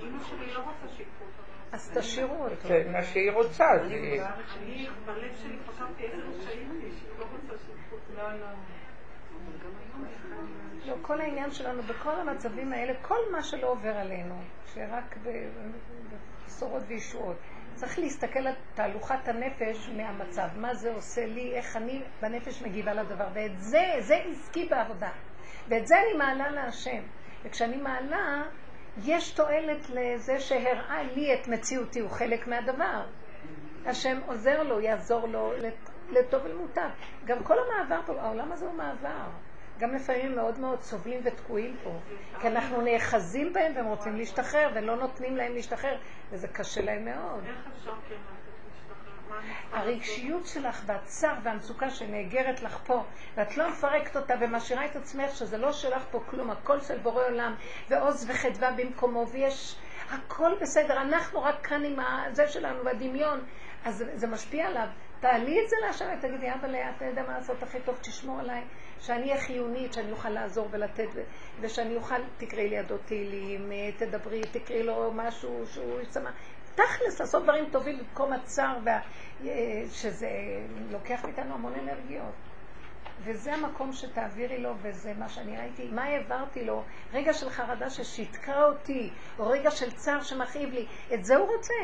אמא שלי לא רוצה שיקחו. אז תשאירו אותו. זה מה שהיא רוצה. אני בלב שלי חשבתי איזה שהייתי, שהיא לא רוצה שיקחו. לא, לא. לא, כל העניין שלנו בכל המצבים האלה, כל מה שלא עובר עלינו, שרק בבשורות וישועות, צריך להסתכל על תהלוכת הנפש מהמצב, מה זה עושה לי, איך אני בנפש מגיבה לדבר, ואת זה, זה עסקי בעבודה. ואת זה אני מעלה להשם. וכשאני מעלה, יש תועלת לזה שהראה לי את מציאותי, הוא חלק מהדבר. השם עוזר לו, יעזור לו לט- לטוב ולמוטב. גם כל המעבר פה, העולם הזה הוא מעבר. גם לפעמים מאוד מאוד סובלים ותקועים פה. כי אנחנו נאחזים בהם והם רוצים להשתחרר, ולא נותנים להם להשתחרר, וזה קשה להם מאוד. כן הרגשיות שלך והצער והמצוקה שנאגרת לך פה, ואת לא מפרקת אותה ומשאירה את עצמך שזה לא שלך פה כלום, הכל של בורא עולם, ועוז וחדווה במקומו, ויש, הכל בסדר, אנחנו רק כאן עם זה שלנו והדמיון, אז זה, משפיע עליו. תעלי את זה להשם ותגידי, אבא, אתה יודע מה לעשות הכי טוב, תשמור עליי, שאני אהיה חיונית, שאני אוכל לעזור ולתת, ושאני אוכל, תקראי לידו תהילים, אה, תדברי, תקראי לו משהו שהוא יצמא. תכלס, לעשות דברים טובים במקום הצער, וה... אה, שזה לוקח מאיתנו המון אנרגיות. וזה המקום שתעבירי לו, וזה מה שאני ראיתי. מה העברתי לו? רגע של חרדה ששיתקה אותי, או רגע של צער שמכאיב לי. את זה הוא רוצה.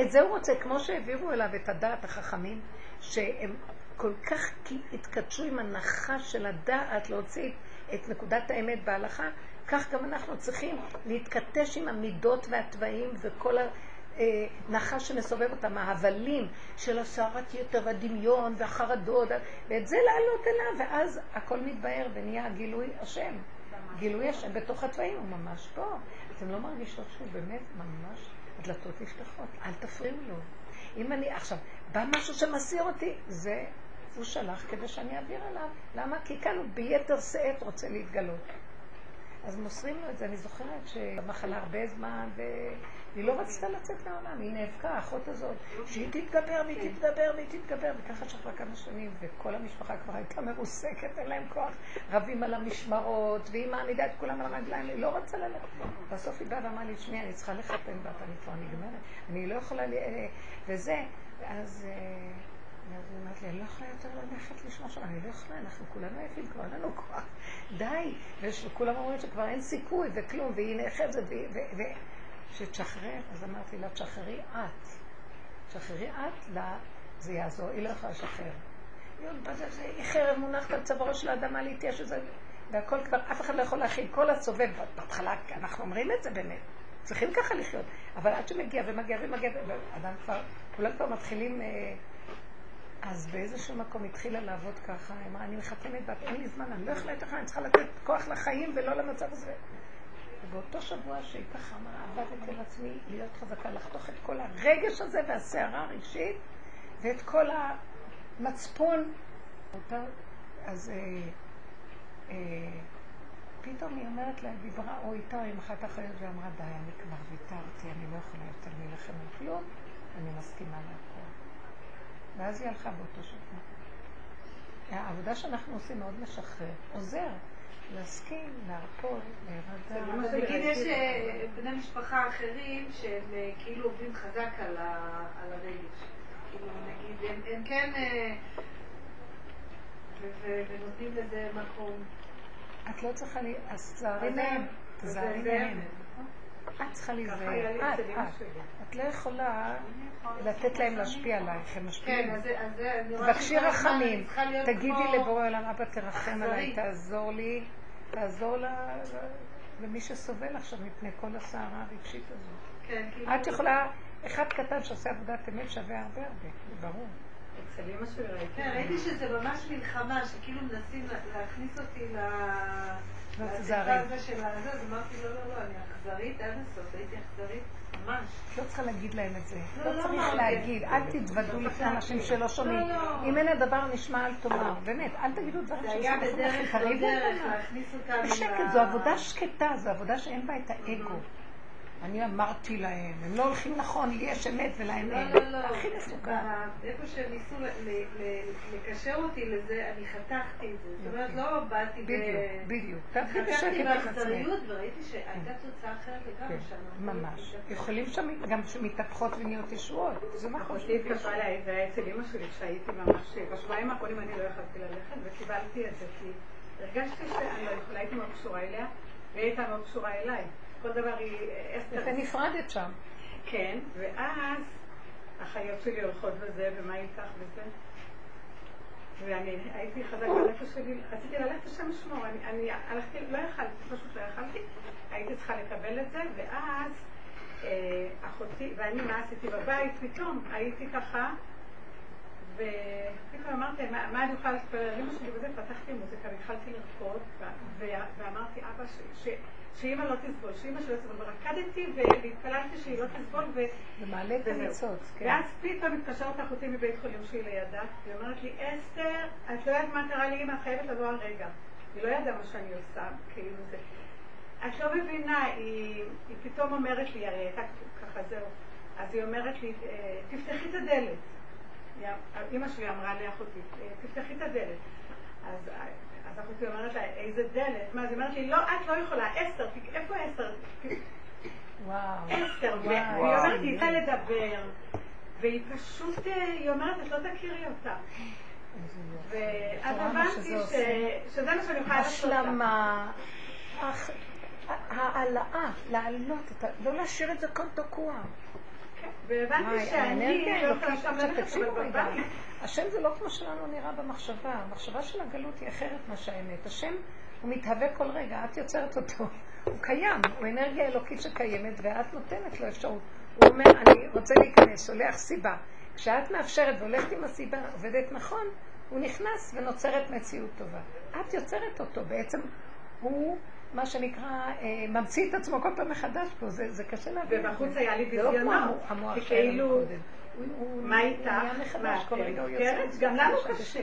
את זה הוא רוצה. כמו שהעבירו אליו את הדעת החכמים, שהם כל כך התקדשו עם הנחש של הדעת להוציא את נקודת האמת בהלכה, כך גם אנחנו צריכים להתכתש עם המידות והתוואים וכל הנחש שמסובב אותם, ההבלים של הסערת יתר והדמיון והחרדות, ואת זה לעלות אליו, ואז הכל מתבהר ונהיה גילוי השם. גילוי השם בתוך התוואים, הוא ממש פה. אתם לא מרגישות שהוא באמת ממש, הדלתות נפתחות, אל תפריעו לו. אם אני, עכשיו, בא משהו שמסיר אותי, זה הוא שלח כדי שאני אעביר אליו. למה? כי כאן הוא ביתר שאת רוצה להתגלות. אז מוסרים לו את זה. אני זוכרת שבמחלה הרבה זמן, והיא לא רצתה לצאת מהעולם, היא נאבקה, האחות הזאת, שהיא תתגבר והיא תתגבר והיא תתגבר, וככה שכבה כמה שנים, וכל המשפחה כבר הייתה מרוסקת, אין להם כוח, רבים על המשמרות, והיא מעמידה את כולם על הרגליים, היא לא רצה ללכת. בסוף היא באה ואמרה לי, שמי, אני צריכה לחתן בת, אני כבר נגמרת, אני לא יכולה, ל... וזה, ואז... ואז היא אומרת לי, אני לא יכולה יותר ללכת לשמוע שם, אני לא יכולה, אנחנו כולנו עייפים, כבר אין לנו כוח, די. וכולם אומרים שכבר אין סיכוי וכלום, והיא נאחזת, ושתשחרר. אז אמרתי לה, תשחררי את. תשחררי את, לה, זה יעזור, היא לא יכולה לשחרר. היא חרב מונחת על צווארו של האדמה להתייש את זה, והכל כבר, אף אחד לא יכול להכיל, כל הסובב, בהתחלה, אנחנו אומרים את זה באמת. צריכים ככה לחיות, אבל עד שמגיע ומגיע ומגיע, ואדם כבר, כולם כבר מתחילים... אז באיזשהו מקום התחילה לעבוד ככה, היא אמרה, אני מחתנת בת, אין לי זמן, אני לא יכולה יותר, אני צריכה לתת כוח לחיים ולא למצב הזה. ובאותו שבוע שהיא ככה אמרה, עבדתי על עצמי להיות חזקה, לחתוך את כל הרגש הזה והסערה הרגשית, ואת כל המצפון. אז אה, אה, פתאום היא אומרת לה, דיברה או איתה עם אחת האחיות ואמרה, די, אני כבר ויתרתי, אני לא יכולה יותר להילחם על כלום, אני מסכימה להכל. ואז היא הלכה באותו שבוע. העבודה שאנחנו עושים מאוד משחרר, עוזר להסכים, להרפות, להירגע. נגיד יש בני משפחה אחרים שהם כאילו עובדים חזק על הרגש. כאילו נגיד הם כן ונותנים לזה מקום. את לא צריכה, אז תזהרי מהם, תזהרי מהם. את צריכה להיזהר, את, את. את לא יכולה לתת להם להשפיע עלייך, הם משפיעים. תבקשי רחמים, תגידי לבורא עולם, אבא תרחם עליי, תעזור לי, תעזור למי שסובל עכשיו מפני כל הסערה הרגשית הזאת. את יכולה, אחד קטן שעושה עבודת אמת שווה הרבה הרבה, זה ברור. אצל אמא שלי ראיתי. כן, ראיתי שזה ממש מלחמה, שכאילו מנסים להכניס אותי ל... תזהרי. הזה של הזה, אז אמרתי, לא, לא, לא, אני אכזרית עד הסוף, הייתי אכזרית ממש. לא צריכה להגיד להם את זה. לא צריך להגיד, אל תתוודו לפני אנשים שלא שומעים. אם אין הדבר נשמע, אל תאמר. באמת, אל תגידו דברים זה היה בדרך לא דרך להכניס אותם בשקט, זו עבודה שקטה, זו עבודה שאין בה את האגו. אני אמרתי להם, הם לא הולכים נכון, לי יש אמת ולהם לא. לא, לא. הכי מסוכן. איפה שהם ניסו לקשר אותי לזה, אני חתכתי את זה. זאת אומרת, לא באתי ב... בדיוק, בדיוק. חתכתי. באכזריות וראיתי שהייתה תוצאה אחרת לגמרי כן, שם. ממש. יכולים שם גם שמתהפכות ונהיות ישועות. זה נכון. אחותי התקשרה אליי, זה היה אצל אמא שלי כשהייתי ממש, בשבועיים האחרונים אני לא יכולתי ללכת וקיבלתי את זה כי הרגשתי שאני לא יכולה, הייתי מאוד קשורה אליה והיא הייתה מאוד קשורה אליי. כל דבר היא, אסתר, ונפרדת שם. כן, ואז החיות שלי הולכות בזה, ומה איתך וזה. ואני הייתי חזק בנפש שלי, רציתי ללכת לשם לשמור, אני, אני הלכתי, לא יכלתי, פשוט לא יכלתי, הייתי צריכה לקבל את זה, ואז אה, אחותי, ואני מה עשיתי בבית, פתאום הייתי ככה, ופתאום אמרתי, מה, מה אני יכולה להתפלל על אמא שלי וזה, פתחתי מוזיקה והתחלתי לרקוד, ואמרתי, אבא, ש- ש- שאימא לא תסבול, שאימא שלא תסבול, ורקדתי והתפללתי שהיא לא תסבול, ו... ומעלה את. הניצוץ, כן. ואז פתאום מתקשרת אחותי מבית חולים שהיא לידה, והיא אומרת לי, אסתר, את לא יודעת מה קרה לי, אמא, חייבת לבוא הרגע. היא לא ידעה מה שאני עושה, כאילו זה. את לא מבינה, היא, היא פתאום אומרת לי, הרי הייתה ככה, זהו. אז היא אומרת לי, "אה, תפתחי את הדלת. אימא שלי אמרה לי, אחותי, "אה, תפתחי את הדלת. אז, אז אחותי אומרת לה, איזה דלת? מה, אז היא אומרת לי, לא, את לא יכולה, אסתר, איפה אסתר? וואו. אסתר, והיא. אומרת, היא איתה לדבר, והיא פשוט, אה, היא אומרת, את לא תכירי אותה. ואז הבנתי שזה מה שאני יכולה לעשות. השלמה, העלאה, להעלות, את ה- לא להשאיר את זה כאן תקוע. כן, והבנתי שאני האנרגיה לא יכולה שם ללכת, אבל בבית. השם זה לא כמו שלנו נראה במחשבה, המחשבה של הגלות היא אחרת מה שהאמת. השם הוא מתהווה כל רגע, את יוצרת אותו, הוא קיים, הוא אנרגיה אלוקית שקיימת ואת נותנת לו אפשרות. הוא אומר, אני רוצה להיכנס, שולח סיבה. כשאת מאפשרת והולכת עם הסיבה, עובדת נכון, הוא נכנס ונוצרת מציאות טובה. את יוצרת אותו, בעצם הוא, מה שנקרא, אה, ממציא את עצמו כל פעם מחדש פה, זה, זה קשה להבין. את. ובחוץ היה לי לא ביזיונות, כאילו, הוא- מה איתך? מה, את הוא מוכרת? יוצא גם לנו קשה.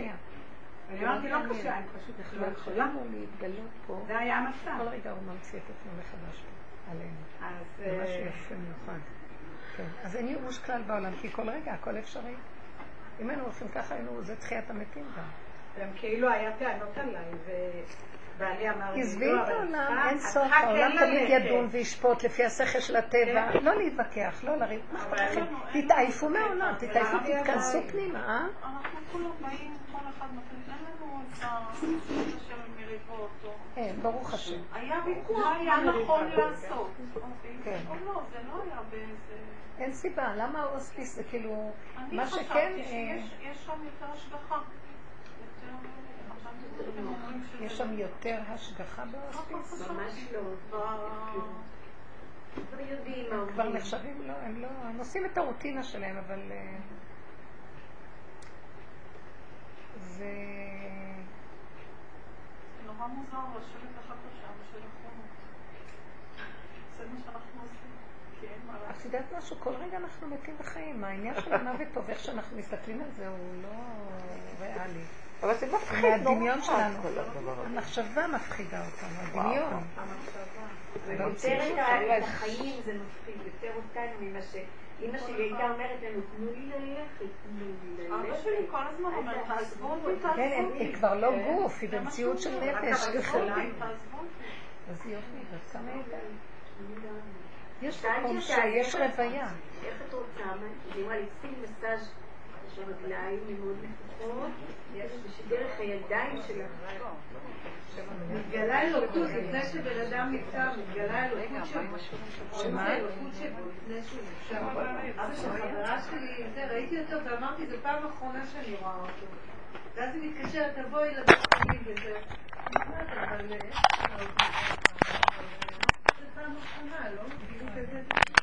אני אמרתי, לא קשה, אני פשוט לא יכולה. להתגלות פה, זה היה המצב. כל רגע הוא ממציא את עצמו מחדש עלינו. אז זה אה, יפה מיוחד. כן. אז אין ייאוש כלל בעולם, כי כל רגע הכל אפשרי. אם היינו הולכים ככה, היינו, זה תחיית המתים גם. הם כאילו היה טענות עליי, ובעלי אמר לי, עזבי את העולם, אין סוף, צריכה העולם כן תמיד. ידון וישפוט לפי השכל של הטבע, כן. לא להתווכח, לא לריב, מה אכפת לכם? תתעייפו מהעולם, תתעייפו, תתכנסו? פנימה, אה? אנחנו כולם באים, כל אחד מחליט, אין לנו את השם מריבות. אין, ברוך השם. היה ויכוח מה נכון לעשות. כן. או לא, זה לא היה באיזה... אין סיבה, למה ההוספיס זה כאילו, אני מה שכן, חשבתי אה, שיש יש שם יותר השגחה. יותר... חשבתי שאתם אומרים שזה- יש שם יותר השגחה בהוספיס? ממש לא. כבר- כבר יודעים מה כבר אומרים. נחשבים, לא, הם לא, הם עושים את הרוטינה שלהם, אבל אה, זה... זה נורא מוזר לשבת אחת לשם של אחרונות. זה מה שאנחנו עושים. כי אין מה את. יודעת משהו? כל רגע אנחנו מתים וחיים. העניין של המוות טוב, איך שאנחנו מסתכלים על זה, הוא לא ריאלי. אבל זה מפחיד נורא. מהדמיון שלנו. המחשבה מפחידה אותנו, הדמיון. יותר במציאות. את החיים זה מפחיד, יותר אותנו ממה ש... אימא שלי הייתה אומרת לנו, תנו לי ללכת, תנו לי ללכת. אבא שלי כל הזמן אומר, תעזבו אותי, תעזבו כן, אותי. הם- היא כבר לא כן. גוף, היא זה במציאות של נפש. תעזבו. אותי, תעזבו אותי. אז יופי, אז כמה הייתה? יש שאלתי מקום שיש רוויה. איך את רוצה? היא אמרה לי, שים מסאז' יש רגליים מאוד נפוחות, ושדרך הידיים שלך מתגלה אלוקות לפני שבן אדם נפטר, מתגלה אלוקות שבו. שמה? אלוקות שבו לפני שהוא נפטר. אבא של חברה שלי, ראיתי אותו ואמרתי, זו פעם אחרונה שאני רואה אותו. ואז היא מתקשרת, תבואי לבית חולים וזה. אבל... זה פעם אחרונה, לא?